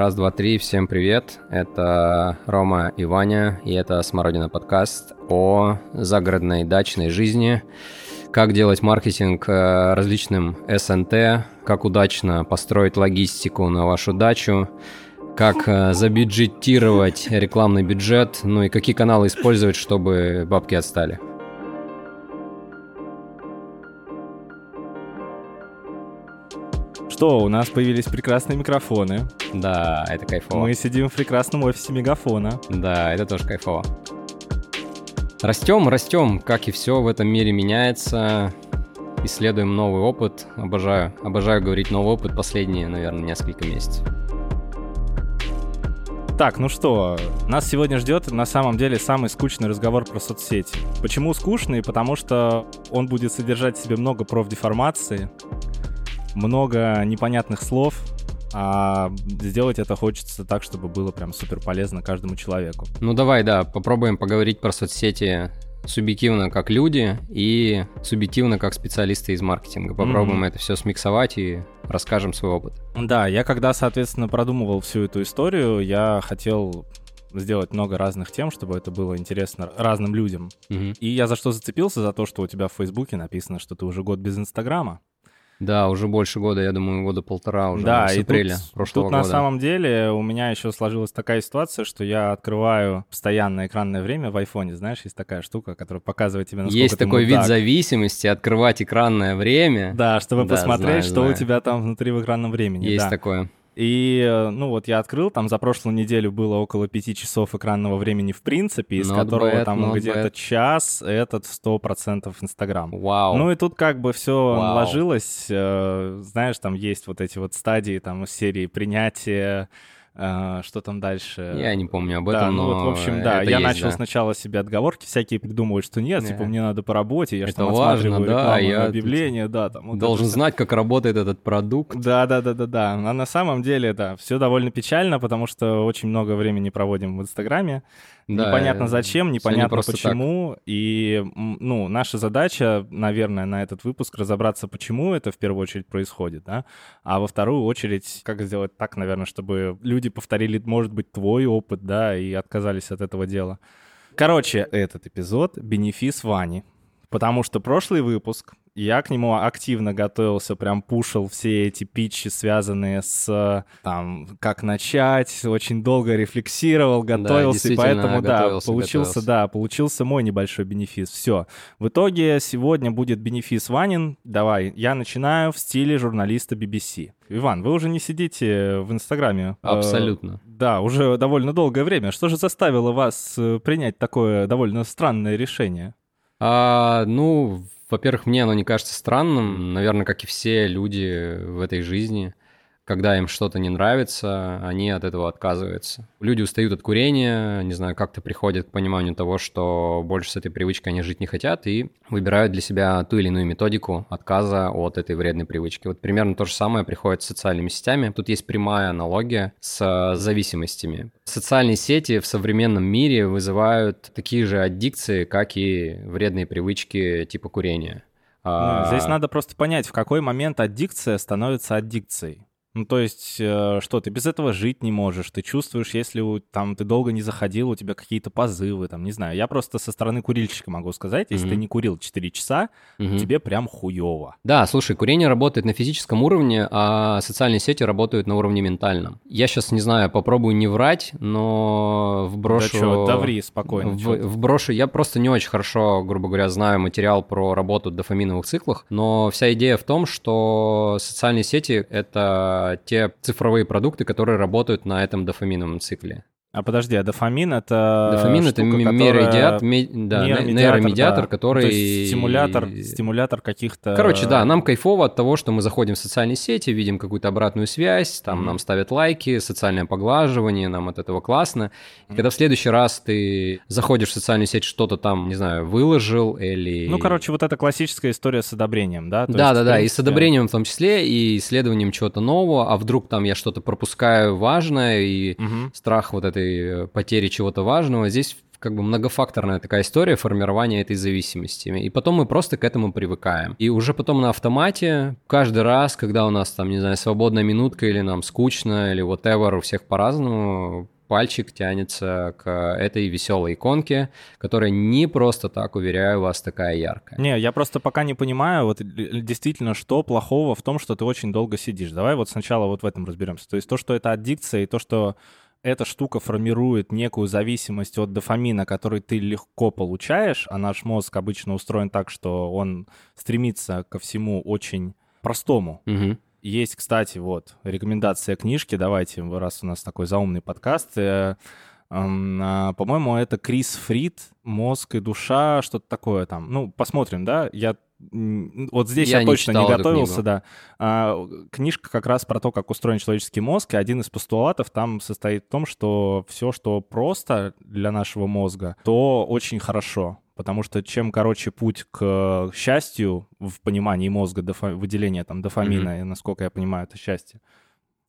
Раз, два, три, всем привет. Это Рома и Ваня, и это Смородина подкаст о загородной дачной жизни, как делать маркетинг э, различным СНТ, как удачно построить логистику на вашу дачу, как э, забюджетировать рекламный бюджет, ну и какие каналы использовать, чтобы бабки отстали. Что, у нас появились прекрасные микрофоны. Да, это кайфово. Мы сидим в прекрасном офисе Мегафона. Да, это тоже кайфово. Растем, растем, как и все в этом мире меняется. Исследуем новый опыт. Обожаю, обожаю говорить новый опыт последние, наверное, несколько месяцев. Так, ну что, нас сегодня ждет на самом деле самый скучный разговор про соцсети. Почему скучный? Потому что он будет содержать в себе много профдеформации, много непонятных слов, а сделать это хочется так, чтобы было прям супер полезно каждому человеку. Ну давай, да, попробуем поговорить про соцсети субъективно как люди и субъективно как специалисты из маркетинга. Попробуем mm-hmm. это все смиксовать и расскажем свой опыт. Да, я когда, соответственно, продумывал всю эту историю, я хотел сделать много разных тем, чтобы это было интересно разным людям. Mm-hmm. И я за что зацепился? За то, что у тебя в Фейсбуке написано, что ты уже год без Инстаграма. Да, уже больше года, я думаю, года полтора уже, да, с апреля тут, прошлого тут года. на самом деле у меня еще сложилась такая ситуация, что я открываю постоянное экранное время в айфоне, знаешь, есть такая штука, которая показывает тебе, насколько Есть такой мудак. вид зависимости, открывать экранное время. Да, чтобы да, посмотреть, знаю, что знаю. у тебя там внутри в экранном времени. Есть да. такое. И, э, ну вот я открыл, там за прошлую неделю было около пяти часов экранного времени в принципе, из Not которого bad, там где-то bad. час, этот 100% Инстаграм. Вау. Ну и тут как бы все Вау. ложилось, э, знаешь, там есть вот эти вот стадии там серии принятия, э, что там дальше? Я не помню об Да, этом, ну но вот, в общем, да, это я есть, начал да. сначала себе отговорки всякие придумывать, что нет, Не. типа мне надо по работе, я Это там важно, да, рекламу, я объявления, да, там. вот это Должен всё. знать, как работает этот продукт. Да, да, да, да, да. А на самом деле, да, все довольно печально, потому что очень много времени проводим в Инстаграме. Да, непонятно э, зачем, не непонятно просто почему. И, м, ну, наша задача, наверное, на этот выпуск разобраться, почему это в первую очередь происходит, да, а во вторую очередь, как сделать так, наверное, чтобы люди повторили, может быть, твой опыт, да, и отказались от этого дела. Короче, этот эпизод — бенефис Вани. Потому что прошлый выпуск, я к нему активно готовился, прям пушил все эти питчи, связанные с, там, как начать, очень долго рефлексировал, готовился, и действительно, поэтому, да, получился, готовился. да, получился мой небольшой бенефис. Все. В итоге сегодня будет бенефис Ванин. Давай, я начинаю в стиле журналиста BBC. Иван, вы уже не сидите в Инстаграме. э, Абсолютно. да, уже довольно долгое время. Что же заставило вас э, принять такое довольно странное решение? А, ну, во-первых, мне оно не кажется странным. Наверное, как и все люди в этой жизни, когда им что-то не нравится, они от этого отказываются. Люди устают от курения, не знаю, как-то приходят к пониманию того, что больше с этой привычкой они жить не хотят, и выбирают для себя ту или иную методику отказа от этой вредной привычки. Вот примерно то же самое приходит с социальными сетями. Тут есть прямая аналогия с э, зависимостями. Социальные сети в современном мире вызывают такие же аддикции, как и вредные привычки типа курения. Ну, А, Здесь надо просто понять, в какой момент аддикция становится аддикцией. Ну, то есть, э, что, ты без этого жить не можешь, ты чувствуешь, если там ты долго не заходил, у тебя какие-то позывы, там, не знаю. Я просто со стороны курильщика могу сказать, если Мгм. ты не курил 4 часа, мгм. тебе прям хуёво. Да, слушай, курение работает на физическом уровне, а социальные сети работают на уровне ментальном. Я сейчас не знаю, попробую не врать, но вброшу... Да чё, даври спокойно. В, вброшу, я просто не очень хорошо, грубо говоря, знаю материал про работу в дофаминовых циклах, но вся идея в том, что социальные сети — это те цифровые продукты, которые работают на этом дофаминовом цикле. А подожди, а дофамин это Дофамин — это штука, ме- которая- нейромедиат- ме- да, нейромедиатор, нейромедиатор, да. который... То есть стимулятор, стимулятор каких-то... Короче, да, нам кайфово от того, что мы заходим в социальные сети, видим какую-то обратную связь, там Мгм. нам ставят лайки, социальное поглаживание, нам от этого классно. И когда в следующий раз ты заходишь в социальную сеть, что-то там, не знаю, выложил или... Ну, короче, вот эта классическая история с одобрением, да? То Да, есть, да, в да, и с принципе, одобрением в том числе, и исследованием чего-то нового, а вдруг там я что-то пропускаю важное, и мгм. страх вот этой э, потери чего-то важного. Здесь как бы многофакторная такая история формирования этой зависимости. И потом мы просто к этому привыкаем. И уже потом на автомате каждый раз, когда у нас там, не знаю, свободная минутка или нам скучно, или whatever, у всех по-разному, пальчик тянется к этой веселой иконке, которая не просто так, уверяю вас, такая яркая. Не, я просто пока не понимаю, вот действительно, что плохого в том, что ты очень долго сидишь. Давай вот сначала вот в этом разберемся. То есть то, что это аддикция, и то, что эта штука формирует некую зависимость от дофамина, который ты легко получаешь, а наш мозг обычно устроен так, что он стремится ко всему очень простому. Угу. Есть, кстати, вот рекомендация книжки. Давайте, раз у нас такой заумный подкаст. Э, а, по-моему, это Крис Фрид «Мозг и душа», что-то такое там. Ну, посмотрим, да? Я вот здесь я, я точно не, не готовился, да. А, книжка как раз про то, как устроен человеческий мозг, и один из постулатов там состоит в том, что все, что просто для нашего мозга, то очень хорошо. Потому что чем короче путь к счастью в понимании мозга, дофа- выделения там дофамина, mm-hmm. насколько я понимаю, это счастье,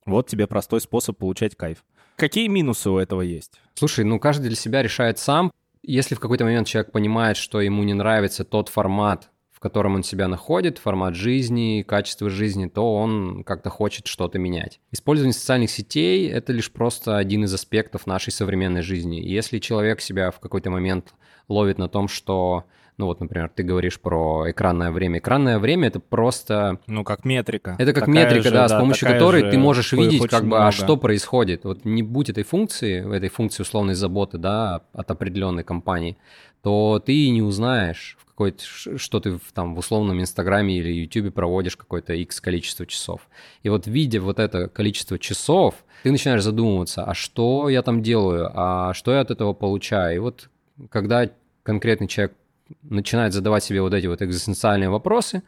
вот тебе простой способ получать кайф. Какие минусы у этого есть? Слушай, ну каждый для себя решает сам. Если в какой-то момент человек понимает, что ему не нравится тот формат, в котором он себя находит, формат жизни, качество жизни, то он как-то хочет что-то менять. Использование социальных сетей — это лишь просто один из аспектов нашей современной жизни. если человек себя в какой-то момент ловит на том, что ну вот, например, ты говоришь про экранное время. Экранное время это просто... Ну, как метрика. Это как такая метрика, же, да, да, с помощью которой ты можешь видеть, как бы, а много. а что происходит. Вот не будь этой функции, этой функции условной заботы, да, от определенной компании, то ты не узнаешь, в какой что ты в, там в условном Инстаграме или Ютубе проводишь какое-то X количество часов. И вот видя вот это количество часов, ты начинаешь задумываться, а что я там делаю, а что я от этого получаю. И вот когда конкретный человек начинает задавать себе вот эти вот экзистенциальные вопросы,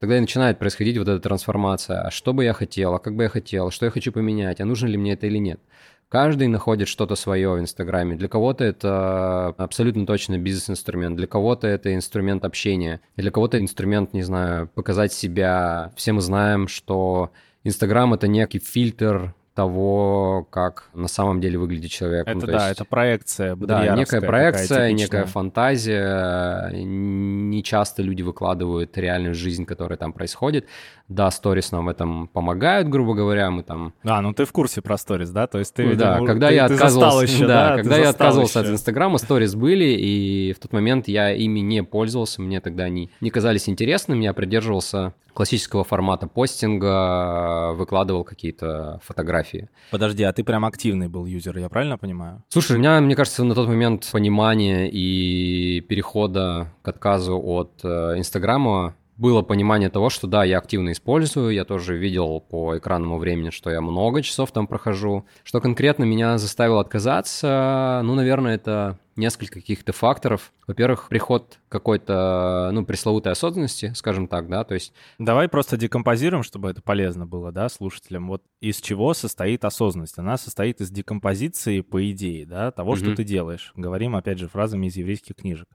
тогда и начинает происходить вот эта трансформация. А что бы я хотел, а как бы я хотел, что я хочу поменять, а нужно ли мне это или нет. Каждый находит что-то свое в Инстаграме. Для кого-то это абсолютно точно бизнес-инструмент, для кого-то это инструмент общения, для кого-то инструмент, не знаю, показать себя. Все мы знаем, что Инстаграм — это некий фильтр того, как на самом деле выглядит человек. Это ну, да, есть, это проекция. Да, некая проекция, некая фантазия. Не часто люди выкладывают реальную жизнь, которая там происходит. Да, сторис нам в этом помогают, грубо говоря, мы там... А, ну ты в курсе про сторис, да? То есть ты, ну, да, когда ты, я отказывался, еще, да, да, когда я отказывался еще. от Инстаграма, сторис были, и в тот момент я ими не пользовался, мне тогда они не казались интересными, я придерживался классического формата постинга, выкладывал какие-то фотографии. Подожди, а ты прям активный был юзер, я правильно понимаю? Слушай, у меня, мне кажется, на тот момент понимание и перехода к отказу от э, Инстаграма было понимание того, что да, я активно использую, я тоже видел по экранному времени, что я много часов там прохожу. Что конкретно меня заставило отказаться, ну, наверное, это несколько каких-то факторов. Во-первых, приход какой-то, ну, пресловутой осознанности, скажем так, да, то есть... Давай просто декомпозируем, чтобы это полезно было, да, слушателям. Вот из чего состоит осознанность? Она состоит из декомпозиции, по идее, да, того, mm-hmm. что ты делаешь. Говорим, опять же, фразами из еврейских книжек.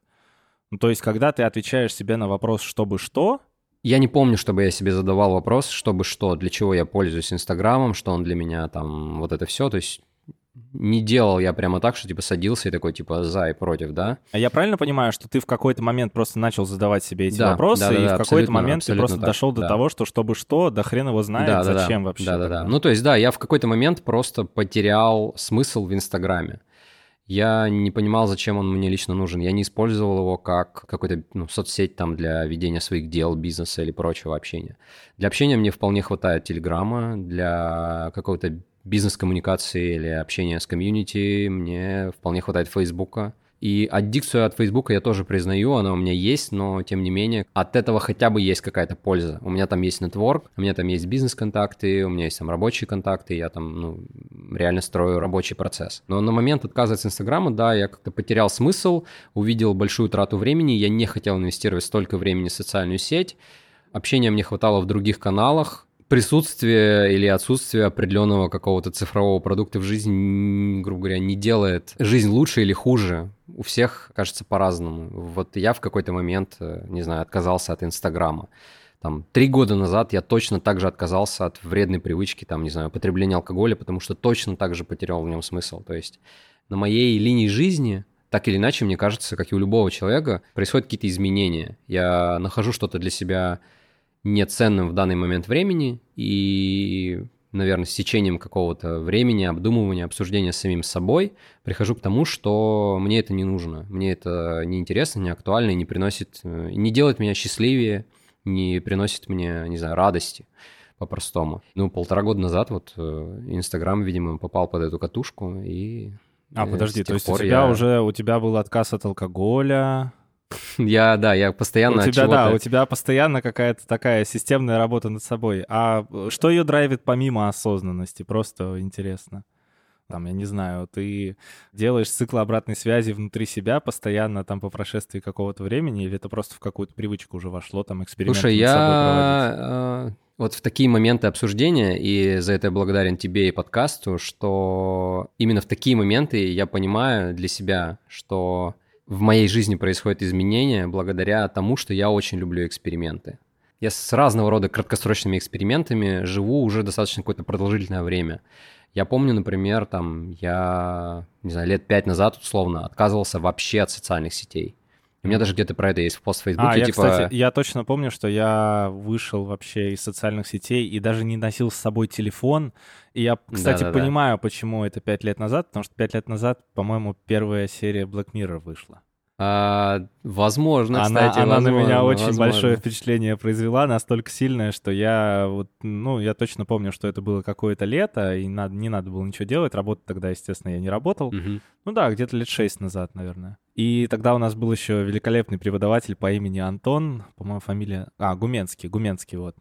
Ну, то есть, когда ты отвечаешь себе на вопрос «чтобы что», я не помню, чтобы я себе задавал вопрос, чтобы что, для чего я пользуюсь Инстаграмом, что он для меня там, вот это все. То есть не делал я прямо так, что типа садился и такой типа за и против, да? А я правильно понимаю, что ты в какой-то момент просто начал задавать себе эти да, вопросы, да, да, и да, в какой-то момент ты просто так, дошел до да. того, что чтобы что, да хрен его знает, да, да, зачем да, вообще. Да, да, да. Ну то есть да, я в какой-то момент просто потерял смысл в Инстаграме. Я не понимал, зачем он мне лично нужен. Я не использовал его как какой-то ну, соцсеть там для ведения своих дел, бизнеса или прочего общения. Для общения мне вполне хватает Телеграма, для какого-то бизнес-коммуникации или общения с комьюнити мне вполне хватает Фейсбука. И аддикцию от Фейсбука я тоже признаю, она у меня есть, но тем не менее от этого хотя бы есть какая-то польза. У меня там есть нетворк, у меня там есть бизнес-контакты, у меня есть там рабочие контакты, я там ну, реально строю рабочий процесс. Но на момент отказа от Инстаграма, да, я как-то потерял смысл, увидел большую трату времени, я не хотел инвестировать столько времени в социальную сеть, общения мне хватало в других каналах, присутствие или отсутствие определенного какого-то цифрового продукта в жизни, грубо говоря, не делает жизнь лучше или хуже у всех, кажется, по-разному. Вот я в какой-то момент, э, не знаю, отказался от Инстаграма. Там, три года назад я точно так же отказался от вредной привычки, там, не знаю, потребления алкоголя, потому что точно так же потерял в нем смысл. То есть на моей линии жизни так или иначе, мне кажется, как и у любого человека, происходят какие-то изменения. Я нахожу что-то для себя неценным в данный момент времени, и, наверное, с течением какого-то времени, обдумывания, обсуждения с самим собой, прихожу к тому, что мне это не нужно, мне это не интересно, не актуально, и не приносит, э, не делает меня счастливее, не приносит мне, не знаю, радости по-простому. Ну, полтора года назад вот э, Инстаграм, видимо, попал под эту катушку, и а, подожди, то есть у тебя я... уже, у тебя был отказ от алкоголя? Я, да, я постоянно У тебя, да, у тебя постоянно какая-то такая системная работа над собой. А что ее драйвит помимо осознанности? Просто интересно. Там, я не знаю, ты делаешь цикл обратной связи внутри себя постоянно там по прошествии какого-то времени, или это просто в какую-то привычку уже вошло, там, эксперимент Слушай, я вот в такие моменты обсуждения, и за это я благодарен тебе и подкасту, что именно в такие моменты я понимаю для себя, что в моей жизни происходят изменения благодаря тому, что я очень люблю эксперименты. Я с разного рода краткосрочными экспериментами живу уже достаточно какое-то продолжительное время. Я помню, например, там, я, не знаю, лет пять назад, условно, отказывался вообще от социальных сетей. У меня даже где-то про это есть пост в Фейсбуке. А, я, типа... кстати, я точно помню, что я вышел вообще из социальных сетей и даже не носил с собой телефон. И я, кстати, Да-да-да. понимаю, почему это пять лет назад, потому что пять лет назад, по-моему, первая серия Black Mirror вышла. А, возможно, она, кстати, она возможно, на меня очень возможно. большое впечатление произвела, настолько сильное, что я вот, ну, я точно помню, что это было какое-то лето, и надо, не надо было ничего делать. Работать тогда, естественно, я не работал. Угу. Ну да, где-то лет шесть назад, наверное. И тогда у нас был еще великолепный преподаватель по имени Антон, по-моему, фамилия... А, Гуменский, Гуменский, вот.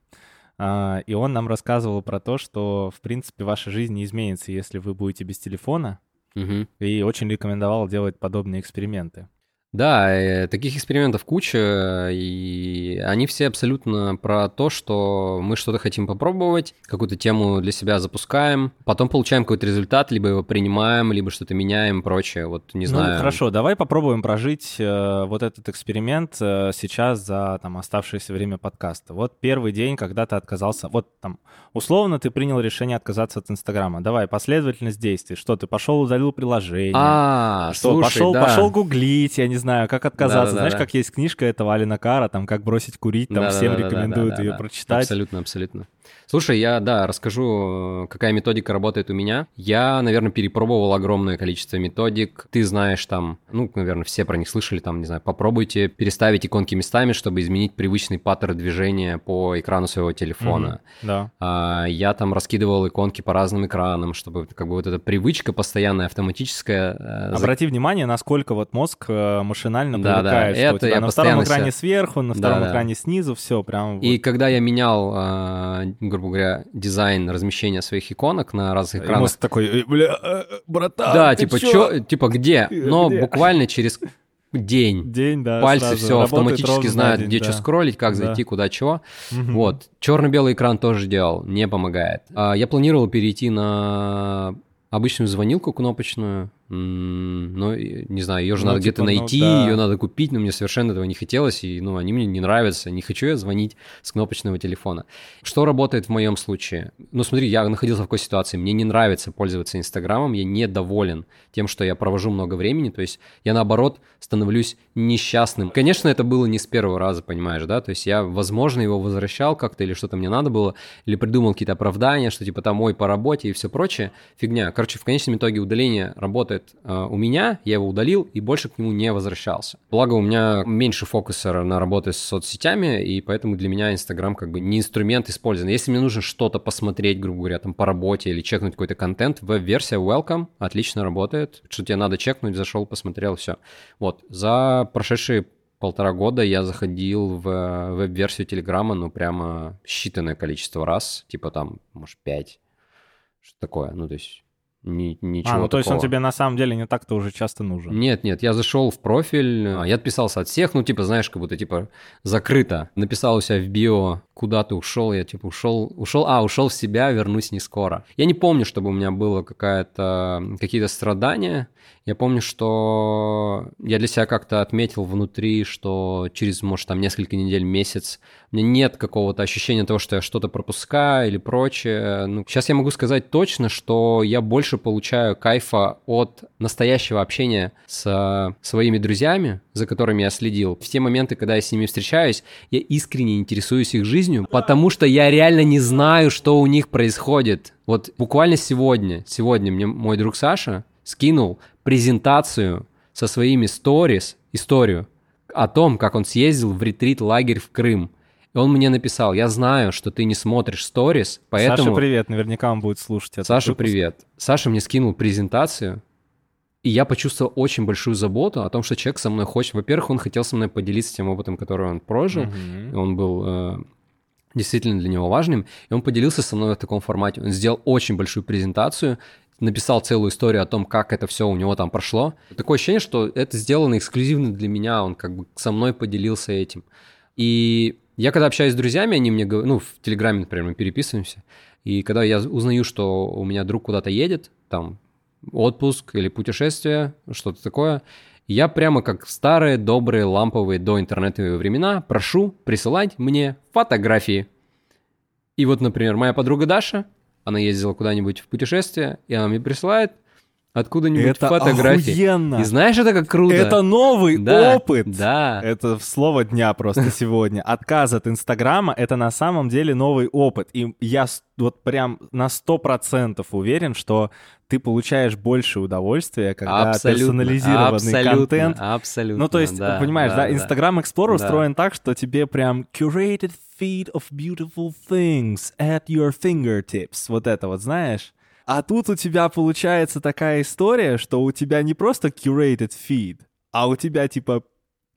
А, и он нам рассказывал про то, что, в принципе, ваша жизнь не изменится, если вы будете без телефона. Угу. И очень рекомендовал делать подобные эксперименты. Да, э, таких экспериментов куча, и они все абсолютно про то, что мы что-то хотим попробовать, какую-то тему для себя запускаем, потом получаем какой-то результат, либо его принимаем, либо что-то меняем, прочее, вот не знаю. Ну, хорошо, давай попробуем прожить э, вот этот эксперимент э, сейчас за там оставшееся время подкаста. Вот первый день, когда ты отказался, вот там, условно ты принял решение отказаться от Инстаграма. Давай, последовательность действий. Что, ты пошел, удалил приложение? А, что, слушай, пошел, да. пошел гуглить, я не знаю, знаю, как отказаться. Да-да-да. Знаешь, как есть книжка этого Алина Кара, там, как бросить курить, там, всем рекомендуют ее прочитать. Абсолютно, абсолютно. Слушай, я, да, расскажу, какая методика работает у меня. Я, наверное, перепробовал огромное количество методик. Ты знаешь там, ну, наверное, все про них слышали, там, не знаю, попробуйте переставить иконки местами, чтобы изменить привычный паттерн движения по экрану своего телефона. Мгм, Да. А, я там раскидывал иконки по разным экранам, чтобы как бы вот эта привычка постоянная, автоматическая... э, Обрати внимание, насколько вот мозг э, машинально Да-да, привыкает, что у это тебя я на втором экране себя- сверху, на втором Да-да. экране снизу, все прям И вот. когда я менял, грубо говоря, дизайн размещения своих иконок на разных И экранах, мозг такой, «Э, бля, э, братан, да, типа, чё?» типа, где? Но где? буквально через день День, да, пальцы сразу. все Работает автоматически знают, день, где да. что скроллить, как Да. зайти, куда чего. Мгм. Вот. Черно-белый экран тоже делал, не помогает. А, Я планировал перейти на обычную звонилку кнопочную, но, и- не знаю, ее же Ну, надо где-то типа, ну, найти, да. ее надо купить, но мне совершенно этого не хотелось, и, ну, они мне не нравятся, не хочу я звонить с кнопочного телефона. Что работает в моем случае? Ну, смотри, я находился в такой ситуации, мне не нравится пользоваться Инстаграмом, я недоволен тем, что я провожу много времени, то есть я, наоборот, становлюсь несчастным. Конечно, это было не с первого раза, понимаешь, да, то есть я, возможно, его возвращал как-то, или что-то мне надо было, или придумал какие-то оправдания, что типа там ой по работе и все прочее, фигня. Короче, в конечном итоге удаление работает э, у меня, я его удалил и больше к нему не возвращался. Благо у меня меньше фокуса на работе с соцсетями, и поэтому для меня Инстаграм как бы не инструмент использован. Если мне нужно что-то посмотреть, грубо говоря, там по работе или чекнуть какой-то контент, веб-версия Welcome отлично работает. Что тебе надо чекнуть, зашел, посмотрел, все. Вот, за прошедшие полтора года я заходил в э, веб-версию Телеграма, ну, прямо считанное количество раз, типа там, может, пять, что такое, ну, то есть ни- ничего А, ну то есть он такого. тебе на самом деле не так-то уже часто нужен. Нет, нет, я зашел в профиль, а, я отписался от всех, ну, типа, знаешь, как будто, типа, закрыто. Написал у себя в био куда ты ушел, я типа ушел, ушел, а, ушел в себя, вернусь не скоро. Я не помню, чтобы у меня было какая-то, какие-то страдания. Я помню, что я для себя как-то отметил внутри, что через, может, там несколько недель, месяц, у меня нет какого-то ощущения того, что я что-то пропускаю или прочее. Ну, сейчас я могу сказать точно, что я больше получаю кайфа от настоящего общения с своими друзьями, за которыми я следил. В те моменты, когда я с ними встречаюсь, я искренне интересуюсь их жизнью, потому что я реально не знаю, что у них происходит. Вот буквально сегодня, сегодня мне мой друг Саша скинул презентацию со своими сторис, историю о том, как он съездил в ретрит-лагерь в Крым. И он мне написал, я знаю, что ты не смотришь сторис, поэтому... Саша, привет, наверняка он будет слушать это. Саша, выпуск. привет. Саша мне скинул презентацию, и я почувствовал очень большую заботу о том, что человек со мной хочет. Во-первых, он хотел со мной поделиться тем опытом, который он прожил. Mm-hmm. Он был э, действительно для него важным. И он поделился со мной в таком формате. Он сделал очень большую презентацию, написал целую историю о том, как это все у него там прошло. Такое ощущение, что это сделано эксклюзивно для меня, он как бы со мной поделился этим. И я когда общаюсь с друзьями, они мне говорят, ну, в Телеграме, например, мы переписываемся, и когда я узнаю, что у меня друг куда-то едет, там, отпуск или путешествие, что-то такое, я прямо как в старые добрые ламповые до интернетовые времена прошу присылать мне фотографии. И вот, например, моя подруга Даша, она ездила куда-нибудь в путешествие, и она мне присылает откуда-нибудь это фотографии. Охуенно. И знаешь, это как круто. Это новый да, опыт. Да. Это слово дня просто сегодня. Отказ от Инстаграма — это на самом деле новый опыт. И я вот прям на сто процентов уверен, что ты получаешь больше удовольствия, когда абсолютно, персонализированный абсолютно, контент. Абсолютно. Ну, то есть, да, понимаешь, да, Instagram Explorer да. устроен так, что тебе прям curated feed of beautiful things at your fingertips. Вот это вот, знаешь? А тут у тебя получается такая история, что у тебя не просто curated feed, а у тебя типа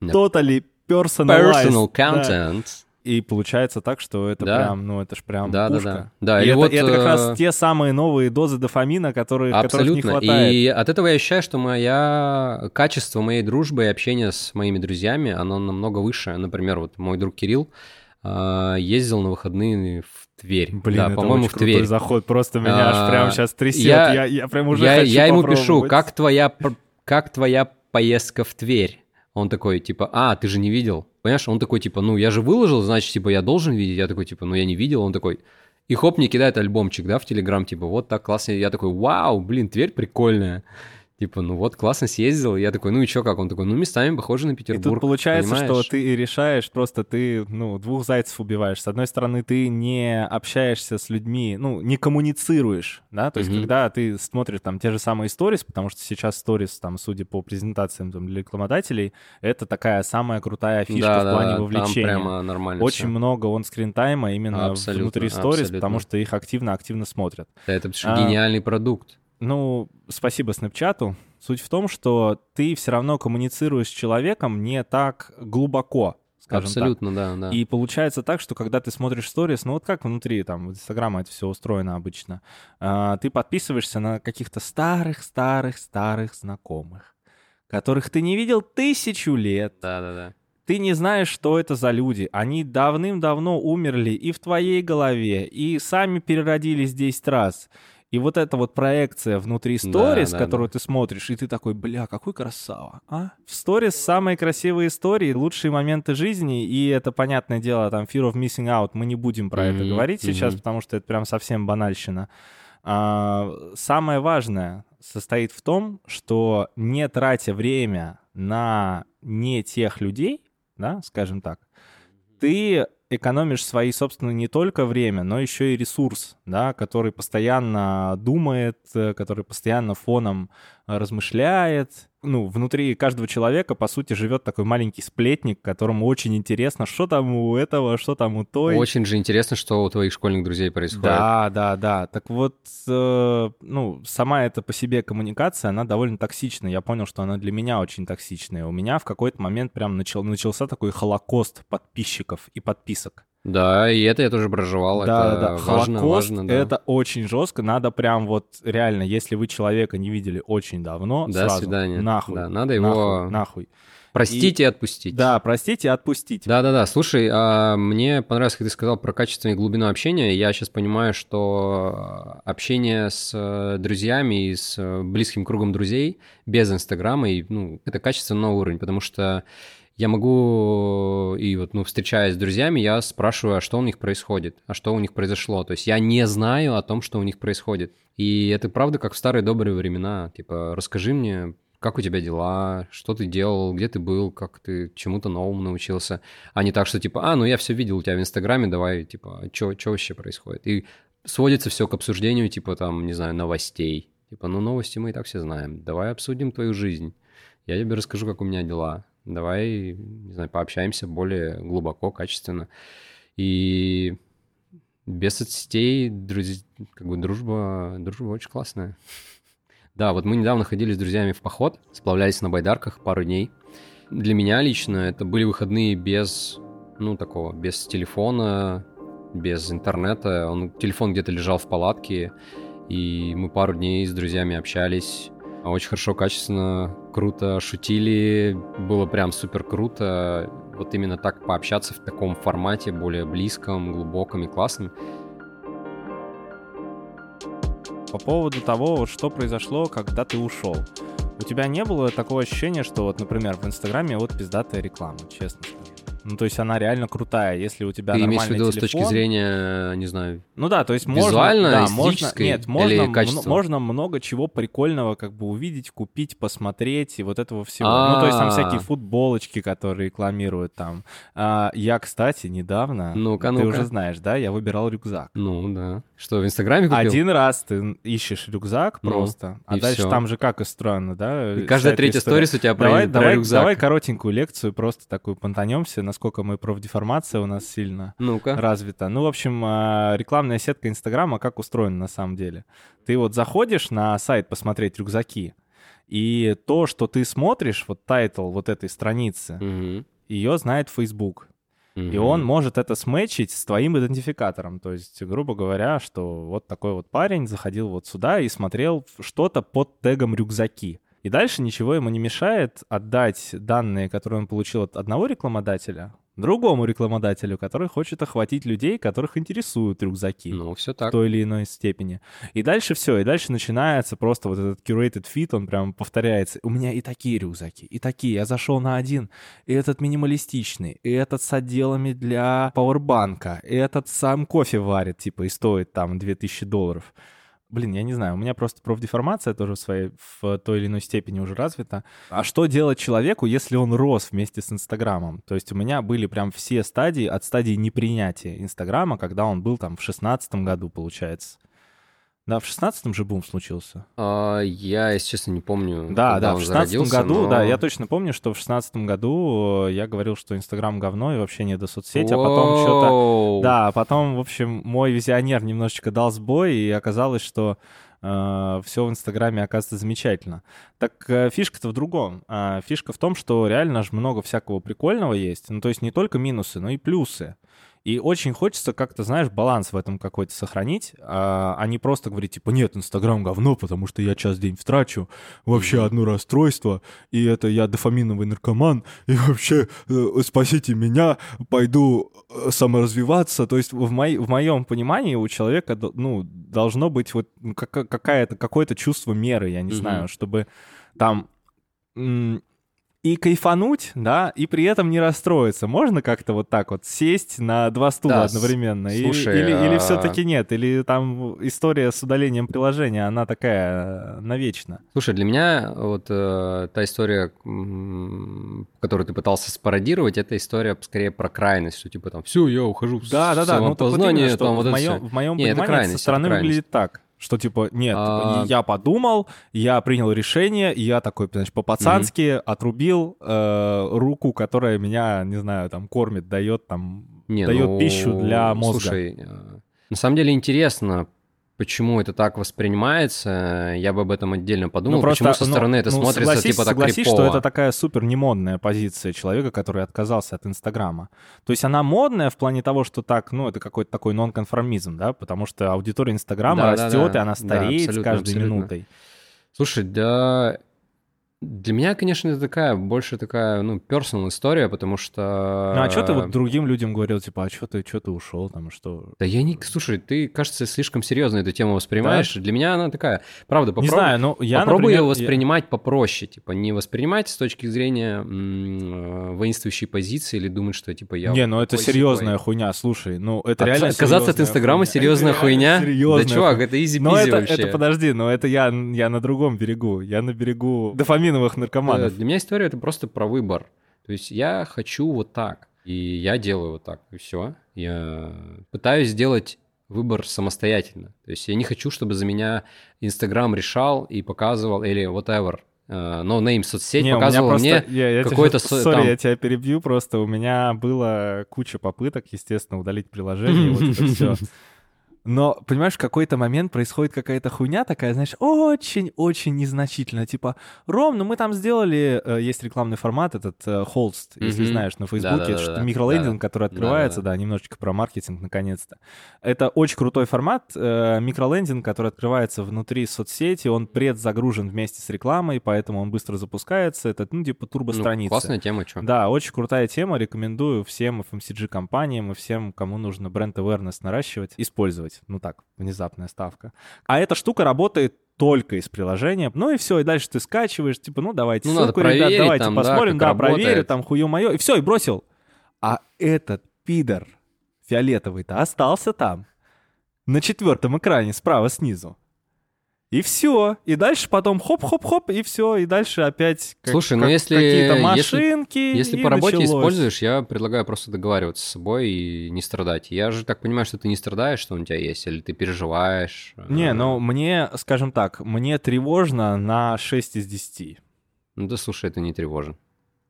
totally personalized. Personal content. Да. И получается так, что это да. прям, ну это ж прям да, пушка. Да, да, да. И, и, это, вот, и это как раз э, те самые новые дозы дофамина, которые, Абсолютно. которых не хватает. И от этого я ощущаю, что моя качество моей дружбы и общения с моими друзьями, оно намного выше. Например, вот мой друг Кирилл э, ездил на выходные в Тверь. Блин, да, это по-моему, очень в Тверь. заход, просто меня а, аж прямо сейчас трясет. Я, я, я прям уже я, хочу я ему пишу, как твоя, как твоя поездка в Тверь? Он такой, типа, а, ты же не видел. Понимаешь, он такой, типа, ну, я же выложил, значит, типа, я должен видеть. Я такой, типа, ну, я не видел. Он такой, и хоп, мне кидает альбомчик, да, в Телеграм, типа, вот так классно. Я такой, вау, блин, Тверь прикольная. Типа, ну вот, классно съездил. Я такой, ну и чё, как? Он такой, ну местами похоже на Петербург. И тут получается, понимаешь? что ты решаешь, просто ты, ну, двух зайцев убиваешь. С одной стороны, ты не общаешься с людьми, ну, не коммуницируешь, да, то есть mm-hmm. когда ты смотришь там те же самые сторис, потому что сейчас сторис, там, судя по презентациям там, для рекламодателей, это такая самая крутая фишка да, в плане да, вовлечения. Там прямо нормально Очень все. много он скринтайма именно абсолютно, внутри сторис, потому что их активно-активно смотрят. Да, это а, гениальный продукт. Ну, спасибо Снэпчату. Суть в том, что ты все равно коммуницируешь с человеком не так глубоко, скажем Абсолютно, так. да, да. И получается так, что когда ты смотришь сторис, ну вот как внутри там Инстаграма это все устроено обычно, а, ты подписываешься на каких-то старых-старых-старых знакомых, которых ты не видел тысячу лет. Да, да, да. Ты не знаешь, что это за люди. Они давным-давно умерли и в твоей голове, и сами переродились 10 раз. И вот эта вот проекция внутри сторис, да, да, которую да. ты смотришь, и ты такой, бля, какой красава, а? В сторис самые красивые истории, лучшие моменты жизни, и это, понятное дело, там, fear of missing out, мы не будем про mm-hmm, это говорить mm-hmm. сейчас, потому что это прям совсем банальщина. А, самое важное состоит в том, что не тратя время на не тех людей, да, скажем так, ты экономишь свои, собственно, не только время, но еще и ресурс, да, который постоянно думает, э, который постоянно фоном размышляет. Ну, внутри каждого человека, по сути, живет такой маленький сплетник, которому очень интересно, что там у этого, что там у той. Очень же интересно, что у твоих школьных друзей происходит. Да, да, да. Так вот, э, ну, сама эта по себе коммуникация, она довольно токсичная. Я понял, что она для меня очень токсичная. У меня в какой-то момент прям начал, начался такой холокост подписчиков и подписок. Да, и это я тоже проживал. Да, это да. Важно, Холокост важно, да. это очень жестко. Надо прям вот реально, если вы человека не видели очень давно, До сразу свидания. нахуй. Да, надо его... Нахуй, нахуй. Простить и, и отпустить. Да, простить и отпустить. Да-да-да. Слушай, а мне понравилось, как ты сказал про качество и глубину общения. Я сейчас понимаю, что общение с э, друзьями и с э, близким кругом друзей без Инстаграма, и, ну, это качественный новый уровень, потому что я могу, и вот, ну, встречаясь с друзьями, я спрашиваю, а что у них происходит, а что у них произошло. То есть я не знаю о том, что у них происходит. И это правда, как в старые добрые времена. Типа, расскажи мне, как у тебя дела, что ты делал, где ты был, как ты чему-то новому научился, а не так, что типа, а, ну я все видел у тебя в Инстаграме, давай, типа, что вообще происходит? И сводится все к обсуждению, типа, там, не знаю, новостей. Типа, ну новости мы и так все знаем, давай обсудим твою жизнь. Я тебе расскажу, как у меня дела. Давай, не знаю, пообщаемся более глубоко, качественно. И без соцсетей друз... как бы дружба, дружба очень классная. Да, вот мы недавно ходили с друзьями в поход, сплавлялись на байдарках пару дней. Для меня лично это были выходные без, ну, такого, без телефона, без интернета. Он, телефон где-то лежал в палатке, и мы пару дней с друзьями общались очень хорошо, качественно, круто шутили, было прям супер круто. Вот именно так пообщаться в таком формате, более близком, глубоком и классном. По поводу того, что произошло, когда ты ушел. У тебя не было такого ощущения, что вот, например, в Инстаграме вот пиздатая реклама, честно скажу? Ну, то есть она реально крутая, если у тебя Ты нормальный имеешь в виду телефон. с точки зрения, не знаю, Ну да, то есть визуально, можно... Да, можно, нет, можно, можно много чего прикольного как бы увидеть, купить, посмотреть и вот этого всего. А-а-а. Ну, то есть там всякие футболочки, которые рекламируют там. А, я, кстати, недавно, ну-ка, ну-ка. ты уже знаешь, да, я выбирал рюкзак. Ну, да. Что, в Инстаграме купил? Один раз ты ищешь рюкзак ну, просто, а дальше всё. там же как и странно, да? И каждая третья сторис у тебя про, давай, про давай, рюкзак. Давай коротенькую лекцию, просто такую понтанемся, насколько мы профдеформация у нас сильно ну-ка. развита. Ну, в общем, а, рекламная сетка Инстаграма как устроена на самом деле? Ты вот заходишь на сайт посмотреть рюкзаки, и то, что ты смотришь, вот title вот этой страницы, угу. ее знает Facebook. Угу. И он может это сметчить с твоим идентификатором. То есть, грубо говоря, что вот такой вот парень заходил вот сюда и смотрел что-то под тегом рюкзаки. И дальше ничего ему не мешает отдать данные, которые он получил от одного рекламодателя, другому рекламодателю, который хочет охватить людей, которых интересуют рюкзаки. Ну, все так. В той или иной степени. И дальше все, и дальше начинается просто вот этот curated fit, он прям повторяется. У меня и такие рюкзаки, и такие. Я зашел на один, и этот минималистичный, и этот с отделами для пауэрбанка, и этот сам кофе варит, типа, и стоит там 2000 долларов. Блин, я не знаю, у меня просто профдеформация тоже в своей, в той или иной степени уже развита. А что делать человеку, если он рос вместе с Инстаграмом? То есть у меня были прям все стадии, от стадии непринятия Инстаграма, когда он был там в шестнадцатом году, получается. Да, в шестнадцатом же бум случился. А, я, если честно, не помню. Да, да, в шестнадцатом году, но... да, я точно помню, что в шестнадцатом году я говорил, что Инстаграм говно и вообще не до соцсети, а потом что-то... Да, а потом, в общем, мой визионер немножечко дал сбой, и оказалось, что Uh, все в Инстаграме оказывается замечательно. Так uh, фишка-то в другом. Uh, фишка в том, что реально же много всякого прикольного есть. Ну, то есть не только минусы, но и плюсы. И очень хочется как-то, знаешь, баланс в этом какой-то сохранить, а, а не просто говорить, типа, нет, Инстаграм говно, потому что я час в день втрачу, вообще одно расстройство, и это я дофаминовый наркоман, и вообще э, спасите меня, пойду э, саморазвиваться. То есть в, мои, в моем понимании у человека, ну, должно быть вот какая-то, какое-то чувство меры, я не mm-hmm. знаю, чтобы там и кайфануть, да, и при этом не расстроиться. Можно как-то вот так вот сесть на два стула да, одновременно? Слушай, или, или, или а... все-таки нет? Или там история с удалением приложения, она такая э, навечно? Слушай, для меня вот э, та история, которую ты пытался спародировать, это история скорее про крайность, что типа там, все, я ухожу да, да, да, ну, вот именно, там вот в, моем, в моем Нет, понимании это крайность, со стороны выглядит так. Что типа, нет, а... я подумал, я принял решение, и я такой, значит, по-пацански mm-hmm. отрубил э, руку, которая меня, не знаю, там, кормит, дает там, не, дает ну, пищу для мозга. Слушай, э, на самом деле интересно, почему это так воспринимается, я бы об этом отдельно подумал, ну, просто, почему со стороны ну, это ну, смотрится согласись, типа так согласись, крипово. что это такая супер немодная позиция человека, который отказался от Инстаграма. То есть она модная в плане того, что так, ну, это какой-то такой нон-конформизм, да, потому что аудитория Инстаграма да, растет, да, да. и она стареет да, с каждой абсолютно. минутой. Слушай, да, Для меня, конечно, это такая, больше такая, ну, персонал история, потому что... Ну, а что ты вот другим людям говорил, типа, а что ты, что ты ушел, там, что... Да я не... Слушай, ты, кажется, слишком серьезно эту тему воспринимаешь. Да? Для меня она такая, правда, попробуй... Не знаю, ну, я, Попробуй например, ее воспринимать я... попроще, типа, не воспринимать с точки зрения м- воинствующей позиции или думать, что, типа, я... Не, ну, это серьезная свой... хуйня, слушай, ну, это От, реально Отказаться от Инстаграма серьезная хуйня? Серьезная да, чувак, это изи но это, вообще. это, подожди, но это я, я на другом берегу, я на берегу дофаминовых наркоманов. Для меня история это просто про выбор. То есть я хочу вот так, и я делаю вот так, и все. Я пытаюсь сделать выбор самостоятельно. То есть я не хочу, чтобы за меня Инстаграм решал и показывал, или whatever, uh, no name соцсеть не, показывала мне какой-то... Сори, там... я тебя перебью, просто у меня было куча попыток, естественно, удалить приложение, вот это все. Но, понимаешь, в какой-то момент происходит какая-то хуйня такая, знаешь, очень-очень незначительно. Типа, Ром, ну мы там сделали, э, есть рекламный формат, этот э, Холст, mm-hmm. если знаешь, на Фейсбуке, да, да, микролендинг, да. который открывается, да, немножечко про маркетинг, наконец-то. Это очень крутой формат, э, микролендинг, который открывается внутри соцсети, он предзагружен вместе с рекламой, поэтому он быстро запускается. Это, ну, типа турбостраница. Ну, классная тема, что? Да, очень крутая тема, рекомендую всем FMCG-компаниям и всем, кому нужно бренд awareness наращивать, использовать делать. Ну так, внезапная ставка. А эта штука работает только из приложения. Ну и все, и дальше ты скачиваешь, типа, ну давайте ну, ссылку, ребят, давайте там, посмотрим, да, да, проверю, там хую мое, и все, и бросил. А этот пидор фиолетовый-то остался там, на четвертом экране, справа снизу. И все. И дальше потом хоп-хоп-хоп, и все. И дальше опять как, Слушай, ну как, если, какие-то машинки. Если, если по работе началось. используешь, я предлагаю просто договариваться с собой и не страдать. Я же так понимаю, что ты не страдаешь, что у тебя есть, или ты переживаешь. Не, ну мне, скажем так, мне тревожно на 6 из 10. Ну да слушай, это не тревожно.